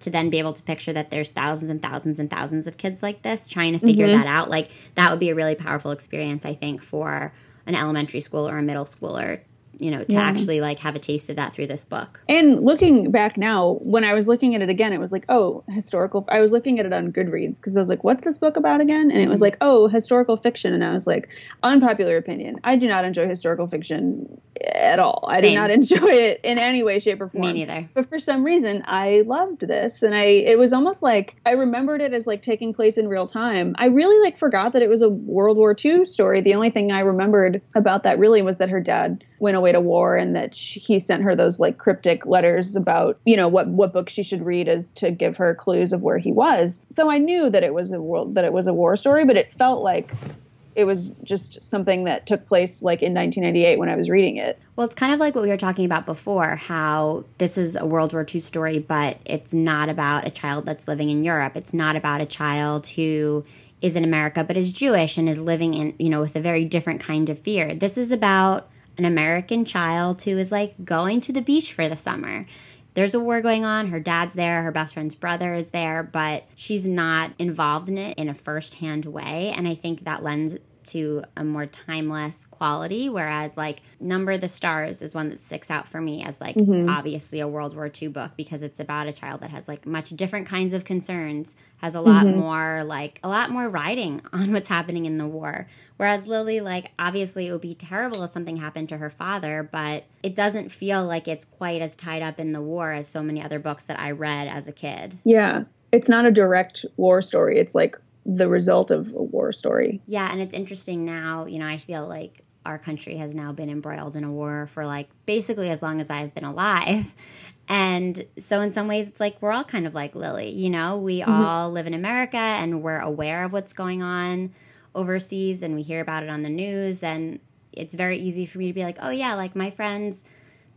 to then be able to picture that there's thousands and thousands and thousands of kids like this trying to figure mm-hmm. that out like that would be a really powerful experience i think for an elementary school or a middle schooler you know, to yeah. actually like have a taste of that through this book. And looking back now, when I was looking at it again, it was like, oh, historical. I was looking at it on Goodreads because I was like, what's this book about again? And it was mm-hmm. like, oh, historical fiction. And I was like, unpopular opinion. I do not enjoy historical fiction at all. Same. I do not enjoy it in any way, shape, or form. Me neither. But for some reason, I loved this, and I it was almost like I remembered it as like taking place in real time. I really like forgot that it was a World War II story. The only thing I remembered about that really was that her dad went away to war and that she, he sent her those like cryptic letters about you know what what book she should read as to give her clues of where he was so i knew that it was a world that it was a war story but it felt like it was just something that took place like in 1998 when I was reading it. Well, it's kind of like what we were talking about before how this is a World War II story, but it's not about a child that's living in Europe. It's not about a child who is in America but is Jewish and is living in, you know, with a very different kind of fear. This is about an American child who is like going to the beach for the summer. There's a war going on. Her dad's there. Her best friend's brother is there, but she's not involved in it in a firsthand way. And I think that lends to a more timeless quality. Whereas, like, Number the Stars is one that sticks out for me as, like, mm-hmm. obviously a World War II book because it's about a child that has, like, much different kinds of concerns, has a lot mm-hmm. more, like, a lot more writing on what's happening in the war. Whereas Lily, like, obviously it would be terrible if something happened to her father, but it doesn't feel like it's quite as tied up in the war as so many other books that I read as a kid. Yeah. It's not a direct war story. It's like the result of a war story. Yeah, and it's interesting now, you know, I feel like our country has now been embroiled in a war for like basically as long as I've been alive. And so, in some ways, it's like we're all kind of like Lily, you know, we mm-hmm. all live in America and we're aware of what's going on overseas and we hear about it on the news. And it's very easy for me to be like, oh, yeah, like my friend's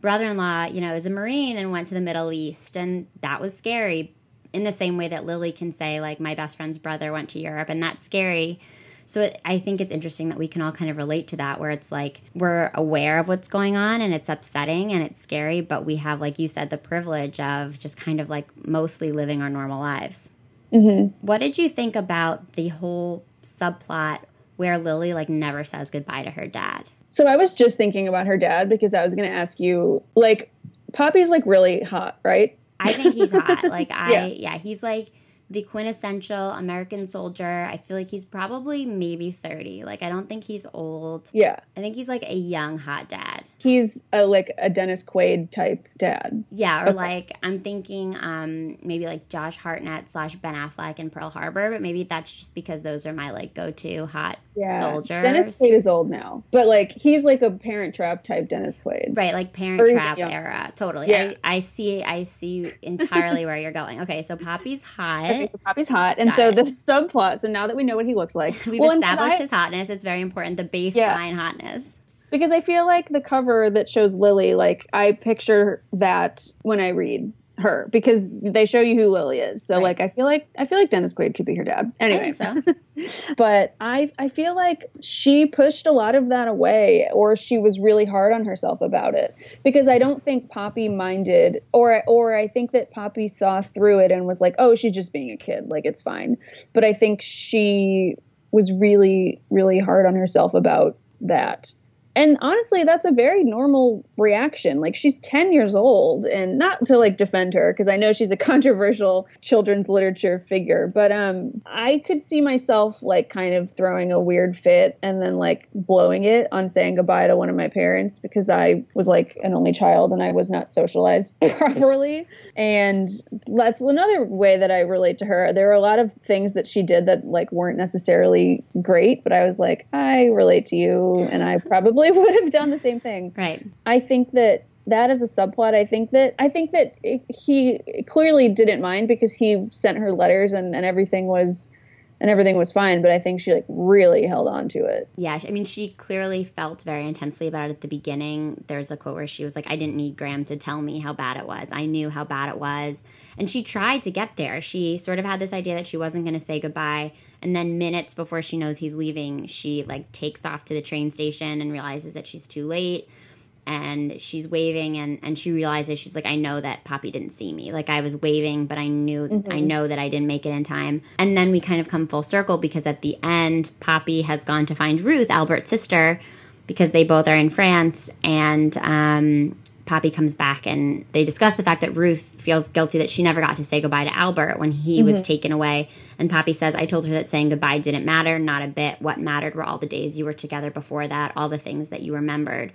brother in law, you know, is a Marine and went to the Middle East. And that was scary in the same way that Lily can say, like, my best friend's brother went to Europe and that's scary. So it, I think it's interesting that we can all kind of relate to that, where it's like we're aware of what's going on and it's upsetting and it's scary, but we have, like you said, the privilege of just kind of like mostly living our normal lives. Mm-hmm. What did you think about the whole subplot where Lily like never says goodbye to her dad? So I was just thinking about her dad because I was going to ask you, like, Poppy's like really hot, right? I think he's hot. Like I, yeah. yeah, he's like the quintessential American soldier. I feel like he's probably maybe 30. Like I don't think he's old. Yeah. I think he's like a young hot dad. He's a like a Dennis Quaid type dad. Yeah, or okay. like I'm thinking um maybe like Josh Hartnett slash Ben Affleck in Pearl Harbor, but maybe that's just because those are my like go to hot yeah. soldiers. Dennis Quaid is old now. But like he's like a parent trap type Dennis Quaid. Right, like parent trap era. Totally. Yeah. I, I see I see entirely where you're going. Okay, so Poppy's hot. So Poppy's hot. And Got so it. the subplot, so now that we know what he looks like, we've well, established his hotness. It's very important. The baseline yeah. hotness. Because I feel like the cover that shows Lily, like I picture that when I read her because they show you who Lily is. So right. like I feel like I feel like Dennis Quaid could be her dad. Anyway, so. but I I feel like she pushed a lot of that away or she was really hard on herself about it because I don't think Poppy minded or or I think that Poppy saw through it and was like, "Oh, she's just being a kid. Like it's fine." But I think she was really really hard on herself about that and honestly that's a very normal reaction. Like she's 10 years old and not to like defend her because i know she's a controversial children's literature figure but um i could see myself like kind of throwing a weird fit and then like blowing it on saying goodbye to one of my parents because i was like an only child and i was not socialized properly. And that's another way that i relate to her. There are a lot of things that she did that like weren't necessarily great but i was like i relate to you and i probably probably would have done the same thing. Right. I think that that is a subplot. I think that I think that he clearly didn't mind because he sent her letters and, and everything was and everything was fine. But I think she like really held on to it. Yeah, I mean, she clearly felt very intensely about it at the beginning. There's a quote where she was like, "I didn't need Gram to tell me how bad it was. I knew how bad it was." And she tried to get there. She sort of had this idea that she wasn't going to say goodbye, and then minutes before she knows he's leaving, she like takes off to the train station and realizes that she's too late and she's waving and and she realizes she's like I know that Poppy didn't see me. Like I was waving, but I knew mm-hmm. I know that I didn't make it in time. And then we kind of come full circle because at the end Poppy has gone to find Ruth, Albert's sister, because they both are in France and um Poppy comes back and they discuss the fact that Ruth feels guilty that she never got to say goodbye to Albert when he mm-hmm. was taken away. And Poppy says, I told her that saying goodbye didn't matter, not a bit. What mattered were all the days you were together before that, all the things that you remembered.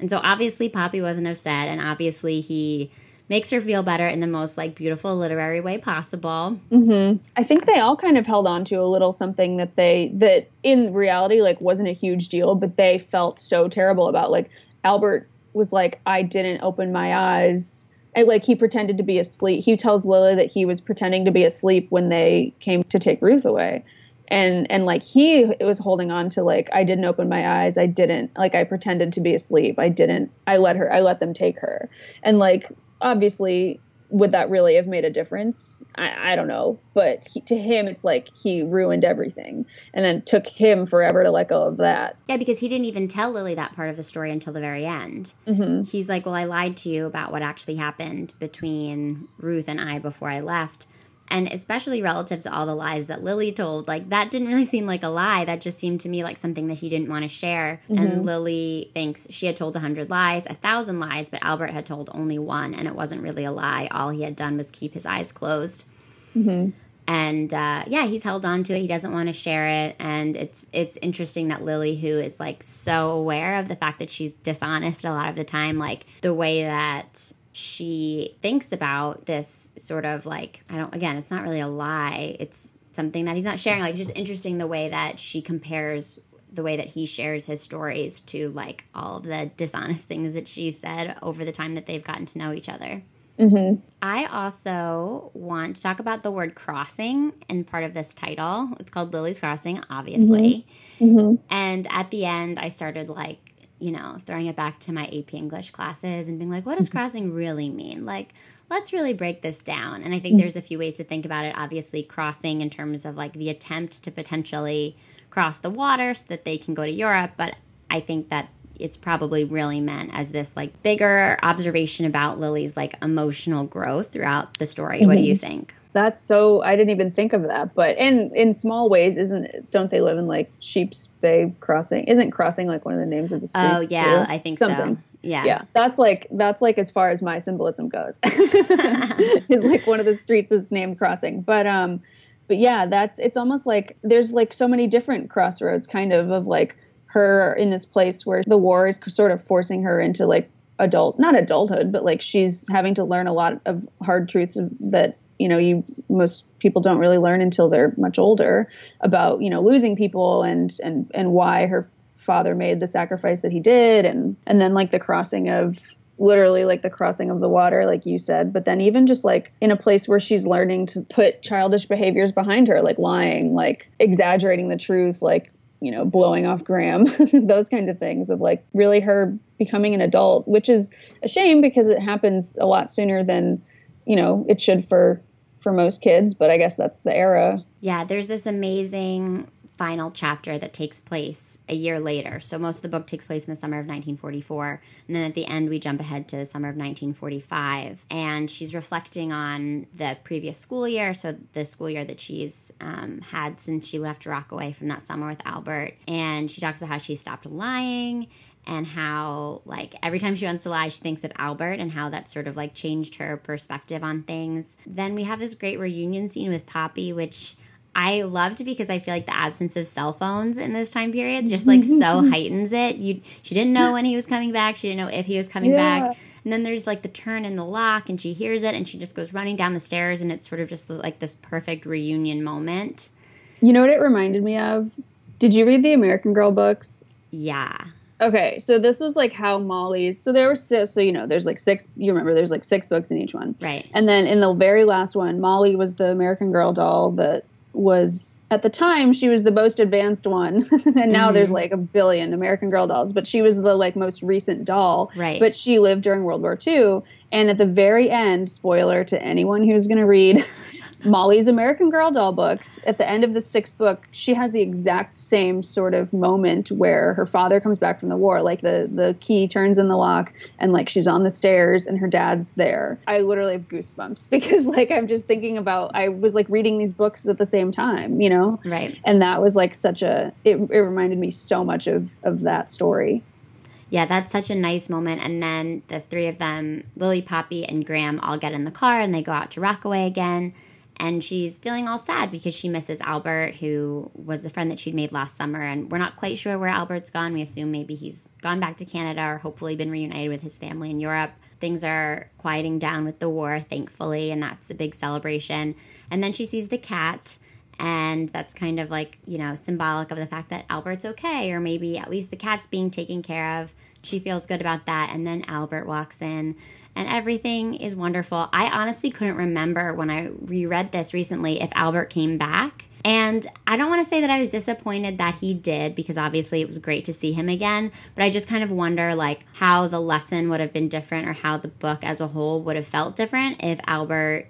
And so obviously Poppy wasn't upset, and obviously he makes her feel better in the most like beautiful literary way possible. Mm-hmm. I think they all kind of held on to a little something that they that in reality like wasn't a huge deal, but they felt so terrible about. Like Albert was like, I didn't open my eyes. And like he pretended to be asleep. He tells Lily that he was pretending to be asleep when they came to take Ruth away and and like he was holding on to like i didn't open my eyes. I didn't like i pretended to be asleep. I didn't i let her i let them take her. And like obviously would that really have made a difference? I, I don't know. But he, to him it's like he ruined everything and then took him forever to let go of that. Yeah because he didn't even tell lily that part of the story until the very end. Mm-hmm. he's like well i lied to you about what actually happened between ruth and i before i left and especially relative to all the lies that Lily told, like that didn't really seem like a lie. That just seemed to me like something that he didn't want to share. Mm-hmm. And Lily thinks she had told a hundred lies, a thousand lies, but Albert had told only one, and it wasn't really a lie. All he had done was keep his eyes closed. Mm-hmm. And uh, yeah, he's held on to it. He doesn't want to share it, and it's it's interesting that Lily, who is like so aware of the fact that she's dishonest a lot of the time, like the way that she thinks about this sort of like I don't again it's not really a lie it's something that he's not sharing. Like, it's just interesting the way that she compares the way that he shares his stories to like all of the dishonest things that she said over the time that they've gotten to know each other. Mm-hmm. I also want to talk about the word crossing and part of this title. It's called Lily's Crossing, obviously. Mm-hmm. And at the end, I started like, you know, throwing it back to my AP English classes and being like, what does crossing really mean? Like, let's really break this down. And I think there's a few ways to think about it. Obviously, crossing in terms of like the attempt to potentially cross the water so that they can go to Europe. But I think that it's probably really meant as this like bigger observation about Lily's like emotional growth throughout the story. Mm-hmm. What do you think? That's so I didn't even think of that. But in in small ways, isn't don't they live in like Sheep's Bay Crossing? Isn't crossing like one of the names of the streets? Oh yeah, too? I think Something. so. Yeah. Yeah. That's like that's like as far as my symbolism goes. is like one of the streets is named crossing. But um but yeah, that's it's almost like there's like so many different crossroads kind of of like her in this place where the war is sort of forcing her into like adult not adulthood but like she's having to learn a lot of hard truths that you know you most people don't really learn until they're much older about you know losing people and and and why her father made the sacrifice that he did. And and then like the crossing of literally like the crossing of the water like you said but then even just like in a place where she's learning to put childish behaviors behind her like lying like exaggerating the truth like you know, blowing off Gram, those kinds of things of like really her becoming an adult, which is a shame because it happens a lot sooner than, you know, it should for for most kids, but I guess that's the era. Yeah, there's this amazing final chapter that takes place a year later. So most of the book takes place in the summer of 1944. And then at the end, we jump ahead to the summer of 1945. And she's reflecting on the previous school year. So the school year that she's um, had since she left Rockaway from that summer with Albert. And she talks about how she stopped lying and how like every time she wants to lie she thinks of albert and how that sort of like changed her perspective on things then we have this great reunion scene with poppy which I loved because I feel like the absence of cell phones in this time period just like so heightens it. You she didn't know when he was coming back. She didn't know if he was coming Yeah. back. And then there's like the turn in the lock and she hears it and she just goes running down the stairs and it's sort of just like this perfect reunion moment. You know what it reminded me of? Did you read the American Girl books? Yeah. Okay, so this was like how Molly's. So there were so, so you know there's like six. You remember there's like six books in each one, Right. and then in the very last one, Molly was the American Girl doll that was at the time she was the most advanced one, and now Mm-hmm. there's like a billion American Girl dolls, but she was the like most recent doll, Right. But she lived during World War II, and at the very end, spoiler to anyone who's going to read. Molly's American Girl doll books, at the end of the sixth book, she has the exact same sort of moment where her father comes back from the war. Like the, the key turns in the lock and like she's on the stairs and her dad's there. I literally have goosebumps because like I'm just thinking about, I was like reading these books at the same time, you know? Right. And that was like such a, it, it reminded me so much of, of that story. Yeah, that's such a nice moment. And then the three of them, Lily, Poppy, and Gram, all get in the car and they go out to Rockaway again. And she's feeling all sad because she misses Albert, who was the friend that she'd made last summer. And we're not quite sure where Albert's gone. We assume maybe he's gone back to Canada or hopefully been reunited with his family in Europe. Things are quieting down with the war, thankfully, and that's a big celebration. And then she sees the cat and that's kind of like you know symbolic of the fact that albert's okay or maybe at least the cat's being taken care of she feels good about that and then albert walks in and everything is wonderful. I honestly couldn't remember when i reread this recently if albert came back. And I don't want to say that I was disappointed that he did because obviously it was great to see him again, but I just kind of wonder like how the lesson would have been different or how the book as a whole would have felt different if Albert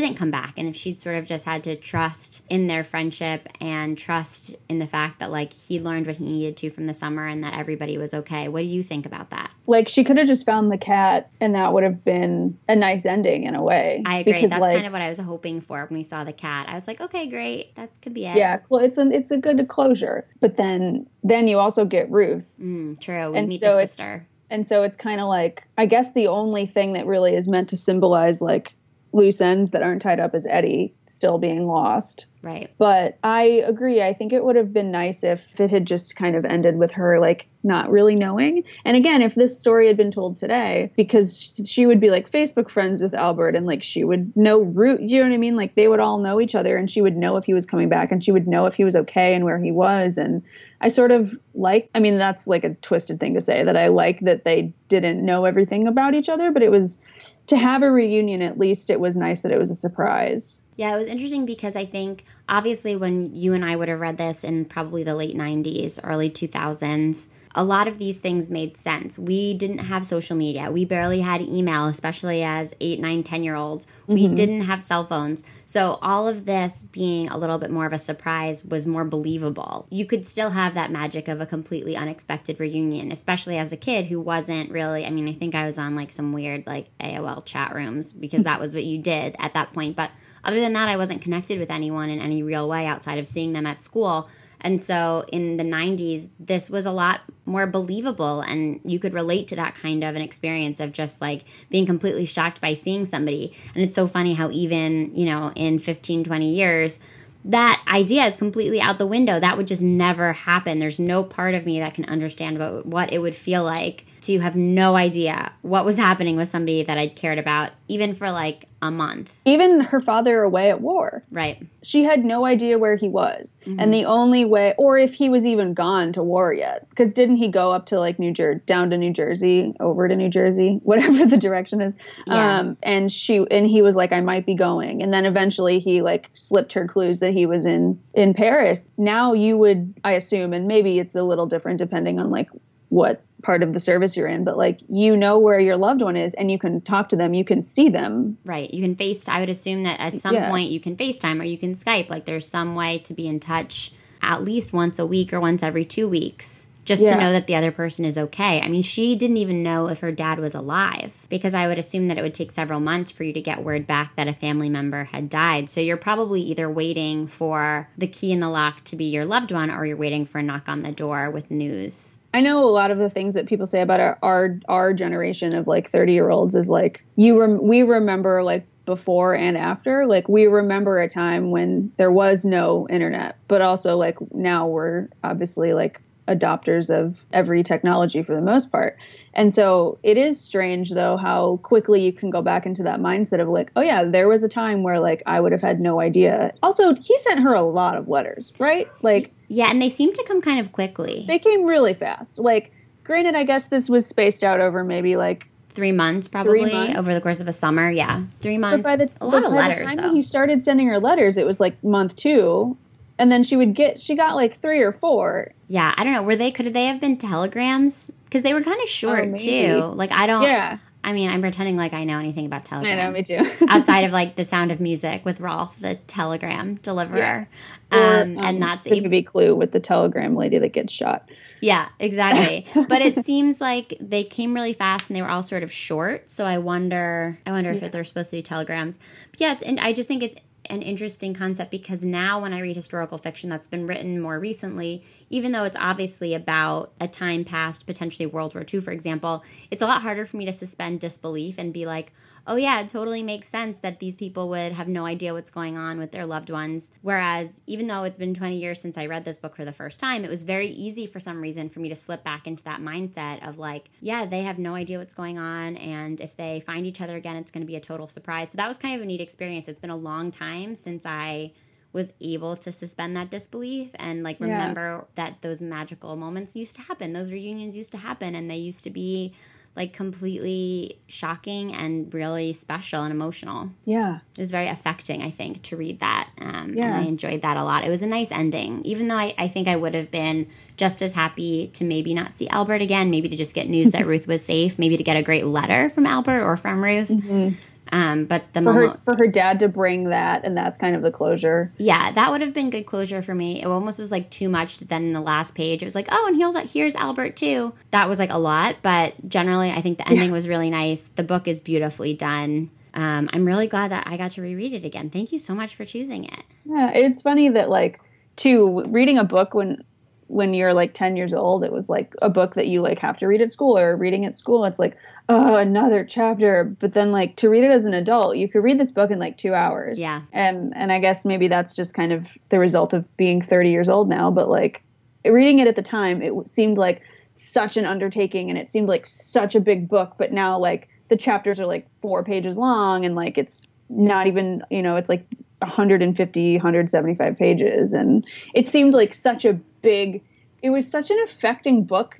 didn't come back and if she'd sort of just had to trust in their friendship and trust in the fact that like he learned what he needed to from the summer and that everybody was okay. What do you think about that? Like she could have just found the cat and that would have been a nice ending in a way. I agree. Because, That's like, kind of what I was hoping for when we saw the cat. I was like, okay, great. That could be it. yeah well it's an it's a good closure but then then you also get ruth Mm, true. We And meet so the sister. and so it's kind of like i guess the only thing that really is meant to symbolize like loose ends that aren't tied up is eddie still being lost Right. But I agree. I think it would have been nice if it had just kind of ended with her like not really knowing. And again, if this story had been told today, because she would be like Facebook friends with Albert and like she would know Ruth, you know what I mean? Like they would all know each other and she would know if he was coming back and she would know if he was okay and where he was. And I sort of like, I mean, that's like a twisted thing to say that I like that they didn't know everything about each other, but it was to have a reunion, at least it was nice that it was a surprise. Yeah, it was interesting because I think obviously when you and I would have read this in probably the late 90s, early 2000s, a lot of these things made sense. We didn't have social media. We barely had email, especially as eight, nine, 10 year olds. We mm-hmm. didn't have cell phones. So all of this being a little bit more of a surprise was more believable. You could still have that magic of a completely unexpected reunion, especially as a kid who wasn't really, I mean, I think I was on like some weird like AOL chat rooms because that was what you did at that point. But other than that, I wasn't connected with anyone in any real way outside of seeing them at school. And so in the 90s, this was a lot more believable, and you could relate to that kind of an experience of just like being completely shocked by seeing somebody. And it's so funny how, even, you know, in 15, 20 years, that idea is completely out the window. That would just never happen. There's no part of me that can understand about what it would feel like to have no idea what was happening with somebody that I'd cared about, even for like a month. Even her father away at war. Right. She had no idea where he was. Mm-hmm. And the only way, or if he was even gone to war yet, because didn't he go up to like New Jersey, down to New Jersey, over to New Jersey, whatever the direction is. Yeah. Um, and she, and he was like, I might be going. And then eventually he like slipped her clues that he was in, in Paris. Now you would, I assume, and maybe it's a little different depending on like what part of the service you're in, but like you know where your loved one is and you can talk to them, you can see them. Right. You can face I would assume that at some yeah. point you can FaceTime or you can Skype. Like there's some way to be in touch at least once a week or once every two weeks. Just yeah. to know that the other person is okay. I mean, she didn't even know if her dad was alive because I would assume that it would take several months for you to get word back that a family member had died. So you're probably either waiting for the key in the lock to be your loved one or you're waiting for a knock on the door with news I know a lot of the things that people say about our our, our generation of like 30 year olds is like you rem- we remember like before and after like we remember a time when there was no internet but also like now we're obviously like adopters of every technology for the most part. And so it is strange though how quickly you can go back into that mindset of like, oh yeah, there was a time where like I would have had no idea. Also, he sent her a lot of letters, right? Like Yeah, and they seem to come kind of quickly. They came really fast. Like granted, I guess this was spaced out over maybe like three months probably three months. over the course of a summer. Yeah, three months. But by the, a lot of letters. The time though. he started sending her letters, it was like month two, and then she would get she got like three or four yeah i don't know were they could they have been telegrams because they were kind of short oh, too like i don't yeah I mean, I'm pretending like I know anything about telegrams. I know, me too. outside of like the Sound of Music with Rolf, the telegram deliverer, yeah. or, um, and um, that's the movie Clue with the telegram lady that gets shot. Yeah, exactly. but it seems like they came really fast and they were all sort of short. So I wonder, I wonder yeah. if they're supposed to be telegrams. But yeah, and I just think it's an interesting concept because now when I read historical fiction that's been written more recently, even though it's obviously about a time past, potentially World War II, for example, it's a lot harder for me to suspend disbelief and be like, oh yeah, it totally makes sense that these people would have no idea what's going on with their loved ones. Whereas, even though it's been 20 years since I read this book for the first time, it was very easy for some reason for me to slip back into that mindset of like, yeah, they have no idea what's going on. And if they find each other again, it's going to be a total surprise. So that was kind of a neat experience. It's been a long time since I was able to suspend that disbelief and like remember yeah. that those magical moments used to happen. Those reunions used to happen and they used to be like completely shocking and really special and emotional. Yeah. It was very affecting, I think, to read that. Um, yeah. And I enjoyed that a lot. It was a nice ending, even though I, I think I would have been just as happy to maybe not see Albert again, maybe to just get news that Ruth was safe, maybe to get a great letter from Albert or from Ruth. Mm-hmm. Um, but the for moment her, for her dad to bring that, and that's kind of the closure. Yeah, that would have been good closure for me. It almost was like too much. Then in the last page, it was like, oh, and here's here's Albert too. That was like a lot, but generally, I think the ending yeah. was really nice. The book is beautifully done. Um, I'm really glad that I got to reread it again. Thank you so much for choosing it. Yeah, it's funny that like, too, reading a book when when you're like 10 years old, it was like a book that you like have to read at school or reading at school. It's like, oh, another chapter. But then like to read it as an adult, you could read this book in like two hours. Yeah. And and I guess maybe that's just kind of the result of being 30 years old now. But like reading it at the time, it seemed like such an undertaking and it seemed like such a big book. But now like the chapters are like four pages long and like it's not even you know it's like 150 175 pages and it seemed like such a big it was such an affecting book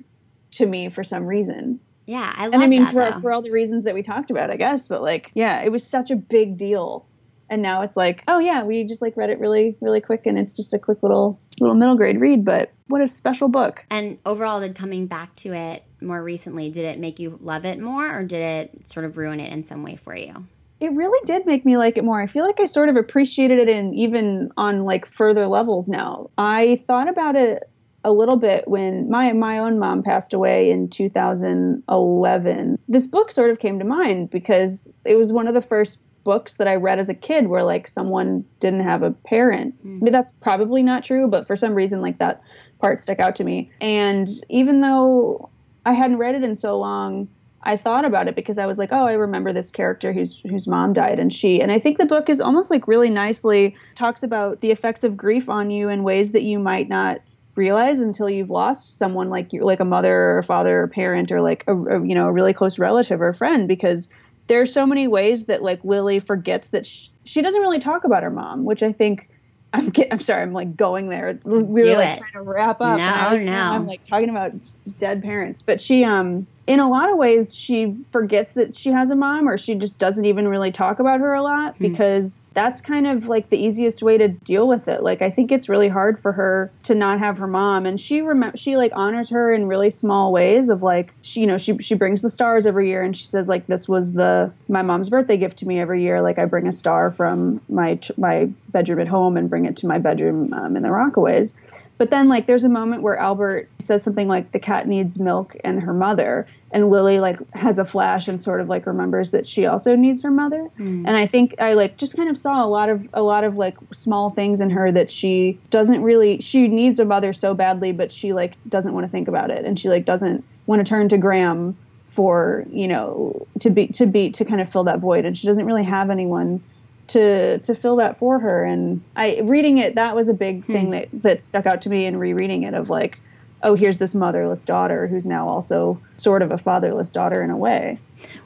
to me for some reason yeah i love it. and i mean that, for though. for all the reasons that we talked about i guess but like yeah it was such a big deal and now it's like oh yeah we just like read it really really quick and it's just a quick little little middle grade read but what a special book and overall did coming back to it more recently did it make you love it more or did it sort of ruin it in some way for you it really did make me like it more. I feel like I sort of appreciated it in even on like further levels now. I thought about it a little bit when my my own mom passed away in 2011. This book sort of came to mind because it was one of the first books that I read as a kid where like someone didn't have a parent. Mm. I mean, that's probably not true, but for some reason like that part stuck out to me. And even though I hadn't read it in so long, I thought about it because I was like, oh, I remember this character whose whose mom died, and she. And I think the book is almost like really nicely talks about the effects of grief on you in ways that you might not realize until you've lost someone like you, like a mother or father or parent or like a, a you know a really close relative or friend because there are so many ways that like Lily forgets that she, she doesn't really talk about her mom, which I think I'm get, I'm sorry, I'm like going there. We were Do like it. trying to wrap up. No, was, no. I'm like talking about dead parents, but she um in a lot of ways she forgets that she has a mom or she just doesn't even really talk about her a lot Hmm. because that's kind of like the easiest way to deal with it. Like i think it's really hard for her to not have her mom. And she rem- she like honors her in really small ways of like she you know she she brings the stars every year and she says like this was the my mom's birthday gift to me every year. Like i bring a star from my ch- my bedroom at home and bring it to my bedroom um, in the rockaways but then like there's a moment where Albert says something like the cat needs milk and her mother and Lily like has a flash and sort of like remembers that she also needs her mother. Hmm. And I think I like just kind of saw a lot of a lot of like small things in her that she doesn't really she needs a mother so badly but she like doesn't want to think about it. And she like doesn't want to turn to Gram for, you know, to be to be to kind of fill that void. And she doesn't really have anyone to to fill that for her and i reading it that was a big hmm. thing that that stuck out to me in rereading it of like oh here's this motherless daughter who's now also sort of a fatherless daughter in a way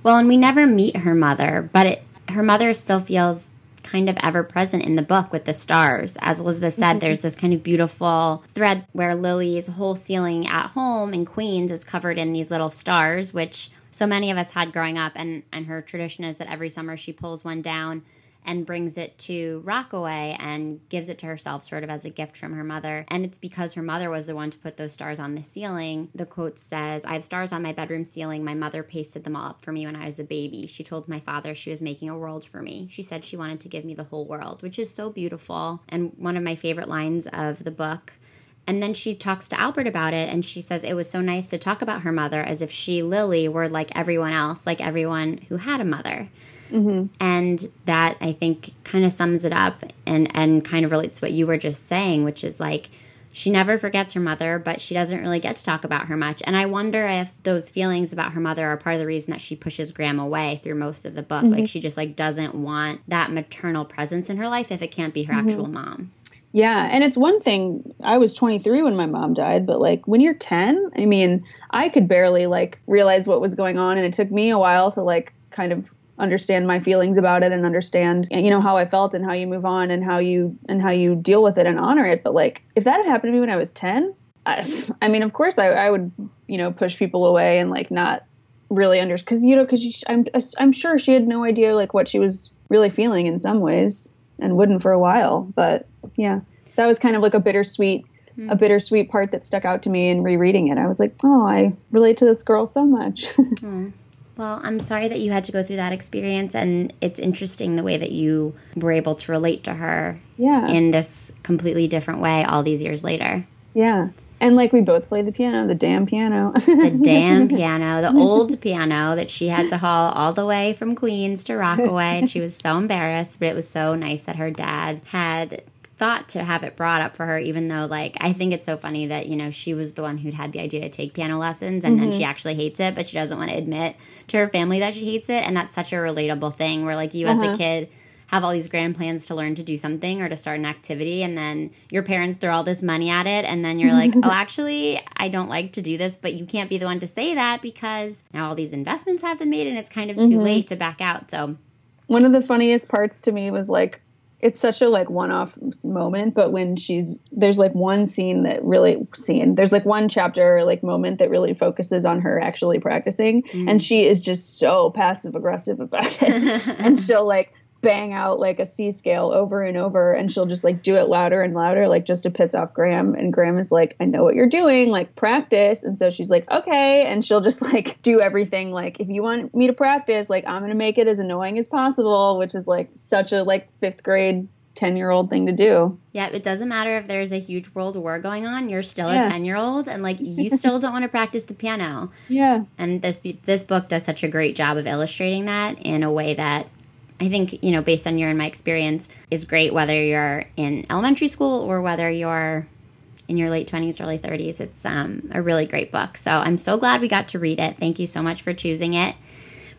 Well, and we never meet her mother, but it, her mother still feels kind of ever present in the book with the stars. As Elizabeth said, mm-hmm. there's this kind of beautiful thread where Lily's whole ceiling at home in Queens is covered in these little stars, which so many of us had growing up. And, and her tradition is that every summer she pulls one down and brings it to Rockaway and gives it to herself sort of as a gift from her mother. And it's because her mother was the one to put those stars on the ceiling. The quote says, I have stars on my bedroom ceiling. My mother pasted them all up for me when I was a baby. She told my father she was making a world for me. She said she wanted to give me the whole world, which is so beautiful and one of my favorite lines of the book. And then she talks to Albert about it and she says it was so nice to talk about her mother as if she, Lily, were like everyone else, like everyone who had a mother. Mm-hmm. And that I think kind of sums it up and, and kind of relates to what you were just saying, which is like she never forgets her mother, but she doesn't really get to talk about her much. And I wonder if those feelings about her mother are part of the reason that she pushes Gram away through most of the book. Mm-hmm. Like she just like doesn't want that maternal presence in her life if it can't be her actual mm-hmm. mom. Yeah, and it's one thing. I was 23 when my mom died, but like when you're 10, I mean, I could barely like realize what was going on, and it took me a while to like kind of understand my feelings about it and understand you know how I felt and how you move on and how you and how you deal with it and honor it. But like if that had happened to me when I was 10, I, I mean, of course I, I would you know push people away and like not really understand because you know because I'm I'm sure she had no idea like what she was really feeling in some ways and wouldn't for a while. But yeah, that was kind of like a bittersweet a hmm. bittersweet part that stuck out to me in rereading it. I was like, oh, I relate to this girl so much. Hmm. Well, I'm sorry that you had to go through that experience, and it's interesting the way that you were able to relate to her yeah, in this completely different way all these years later. yeah. And like we both played the piano, the damn piano. The damn piano, the old piano that she had to haul all the way from Queens to Rockaway, and she was so embarrassed, but it was so nice that her dad had thought to have it brought up for her, even though, like, I think it's so funny that, you know, she was the one who'd had the idea to take piano lessons and mm-hmm. then she actually hates it, but she doesn't want to admit to her family that she hates it. And that's such a relatable thing where, like, you uh-huh. as a uh-huh. kid have all these grand plans to learn to do something or to start an activity and then your parents throw all this money at it and then you're like oh actually i don't like to do this but you can't be the one to say that because now all these investments have been made and it's kind of too mm-hmm. late to back out so one of the funniest parts to me was like it's such a like one-off moment but when she's there's like one scene that really scene there's like one chapter like moment that really focuses on her actually practicing mm. and she is just so passive aggressive about it and she'll like bang out like a C scale over and over and she'll just like do it louder and louder like just to piss off Gram and Gram is like I know what you're doing like practice and so she's like okay and she'll just like do everything like if you want me to practice like I'm going to make it as annoying as possible which is like such a like 5th grade 10 year old thing to do. Yeah, it doesn't matter if there's a huge world war going on, you're still yeah. a 10 year old and like you still don't want to practice the piano. Yeah. And this this book does such a great job of illustrating that in a way that I think, you know, based on your and my experience, is great whether you're in elementary school or whether you're in your late 20s, early 30s. It's um, a really great book. So I'm so glad we got to read it. Thank you so much for choosing it.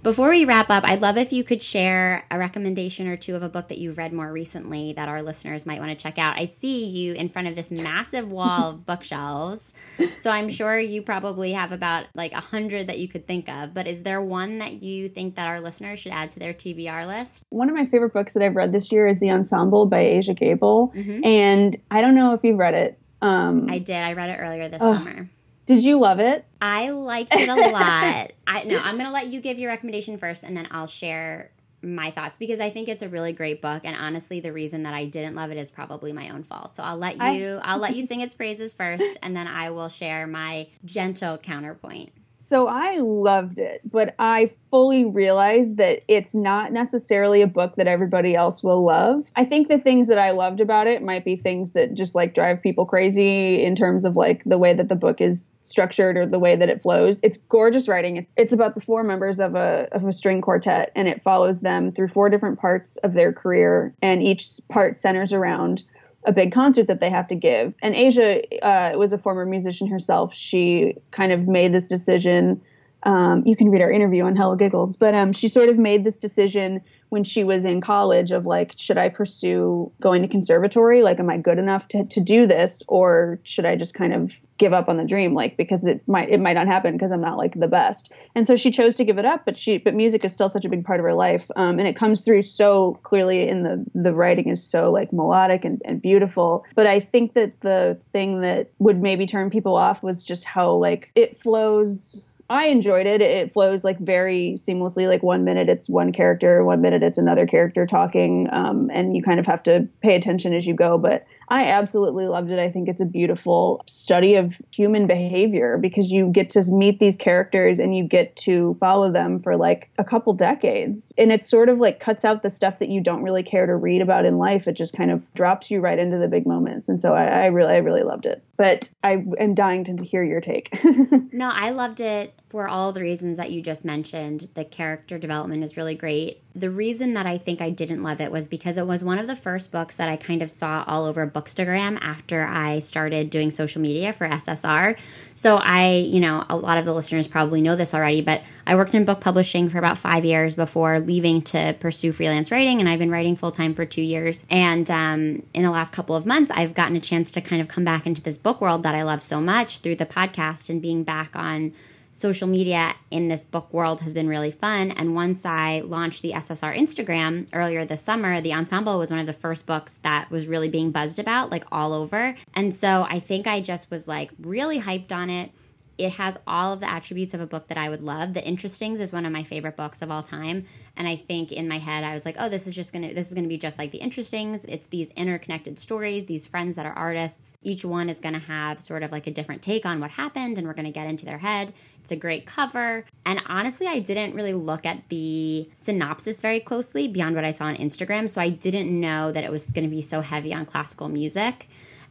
Before we wrap up, I'd love if you could share a recommendation or two of a book that you've read more recently that our listeners might want to check out. I see you in front of this massive wall of bookshelves, so I'm sure you probably have about like a hundred that you could think of. But is there one that you think that our listeners should add to their TBR list? One of my favorite books that I've read this year is The Ensemble by Aja Gabel, mm-hmm. and I don't know if you've read it. Um, I did. I read it earlier this summer. Did you love it? I liked it a lot. I no, I'm gonna let you give your recommendation first, and then I'll share my thoughts because I think it's a really great book. And honestly, the reason that I didn't love it is probably my own fault. So I'll let you I, I'll let you sing its praises first, and then I will share my gentle counterpoint. So I loved it, but I fully realized that it's not necessarily a book that everybody else will love. I think the things that I loved about it might be things that just like drive people crazy in terms of like the way that the book is structured or the way that it flows. It's gorgeous writing. It's about the four members of a of a string quartet and it follows them through four different parts of their career and each part centers around a big concert that they have to give. And Aja uh, was a former musician herself. She kind of made this decision. Um, you can read our interview on HelloGiggles, but um, she sort of made this decision when she was in college of like, should I pursue going to conservatory? Like, am I good enough to, to do this, or should I just kind of give up on the dream? Like, because it might it might not happen because I'm not like the best. And so she chose to give it up. But she but music is still such a big part of her life, um, and it comes through so clearly in the the writing is so like melodic and, and beautiful. But I think that the thing that would maybe turn people off was just how like it flows I enjoyed it. It flows like very seamlessly. Like one minute it's one character, one minute it's another character talking, um, and you kind of have to pay attention as you go. But I absolutely loved it. I think it's a beautiful study of human behavior because you get to meet these characters and you get to follow them for like a couple decades. And it sort of like cuts out the stuff that you don't really care to read about in life. It just kind of drops you right into the big moments. And so I, I really, I really loved it. But I am dying to hear your take. no, I loved it for all the reasons that you just mentioned. The character development is really great. The reason that I think I didn't love it was because it was one of the first books that I kind of saw all over Bookstagram after I started doing social media for SSR. So I, you know, a lot of the listeners probably know this already, but I worked in book publishing for about five years before leaving to pursue freelance writing, and I've been writing full time for two years. And um, in the last couple of months, I've gotten a chance to kind of come back into this book world that I love so much through the podcast and being back on social media in this book world has been really fun. And once I launched the SSR Instagram earlier this summer, The Ensemble was one of the first books that was really being buzzed about, like all over. And so I think I just was like really hyped on it it has all of the attributes of a book that I would love. The Interestings is one of my favorite books of all time, and I think in my head I was like, "Oh, this is just gonna this is gonna be just like The Interestings. It's these interconnected stories, these friends that are artists. Each one is gonna have sort of like a different take on what happened, and we're gonna get into their head. It's a great cover, and honestly, I didn't really look at the synopsis very closely beyond what I saw on Instagram, so I didn't know that it was gonna be so heavy on classical music."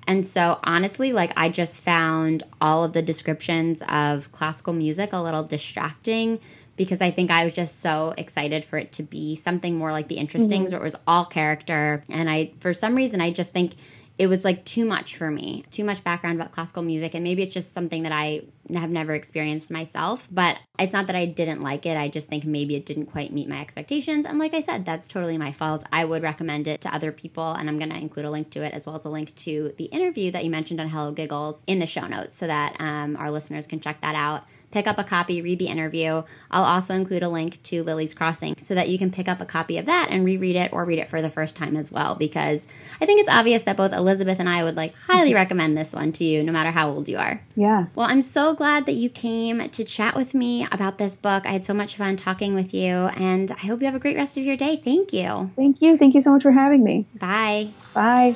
And so, honestly, like I just found all of the descriptions of classical music a little distracting because I think I was just so excited for it to be something more like the Interestings, mm-hmm. where it was all character. And I, for some reason, I just think it was like too much for me, too much background about classical music. And maybe it's just something that I have never experienced myself. But it's not that I didn't like it. I just think maybe it didn't quite meet my expectations. And like I said, that's totally my fault. I would recommend it to other people. And I'm going to include a link to it as well as a link to the interview that you mentioned on HelloGiggles in the show notes so that um, our listeners can check that out pick up a copy, read the interview. I'll also include a link to Lily's Crossing so that you can pick up a copy of that and reread it or read it for the first time as well. Because I think it's obvious that both Elizabeth and I would like highly recommend this one to you, no matter how old you are. Yeah. Well, I'm so glad that you came to chat with me about this book. I had so much fun talking with you, and I hope you have a great rest of your day. Thank you. Thank you. Thank you so much for having me. Bye. Bye.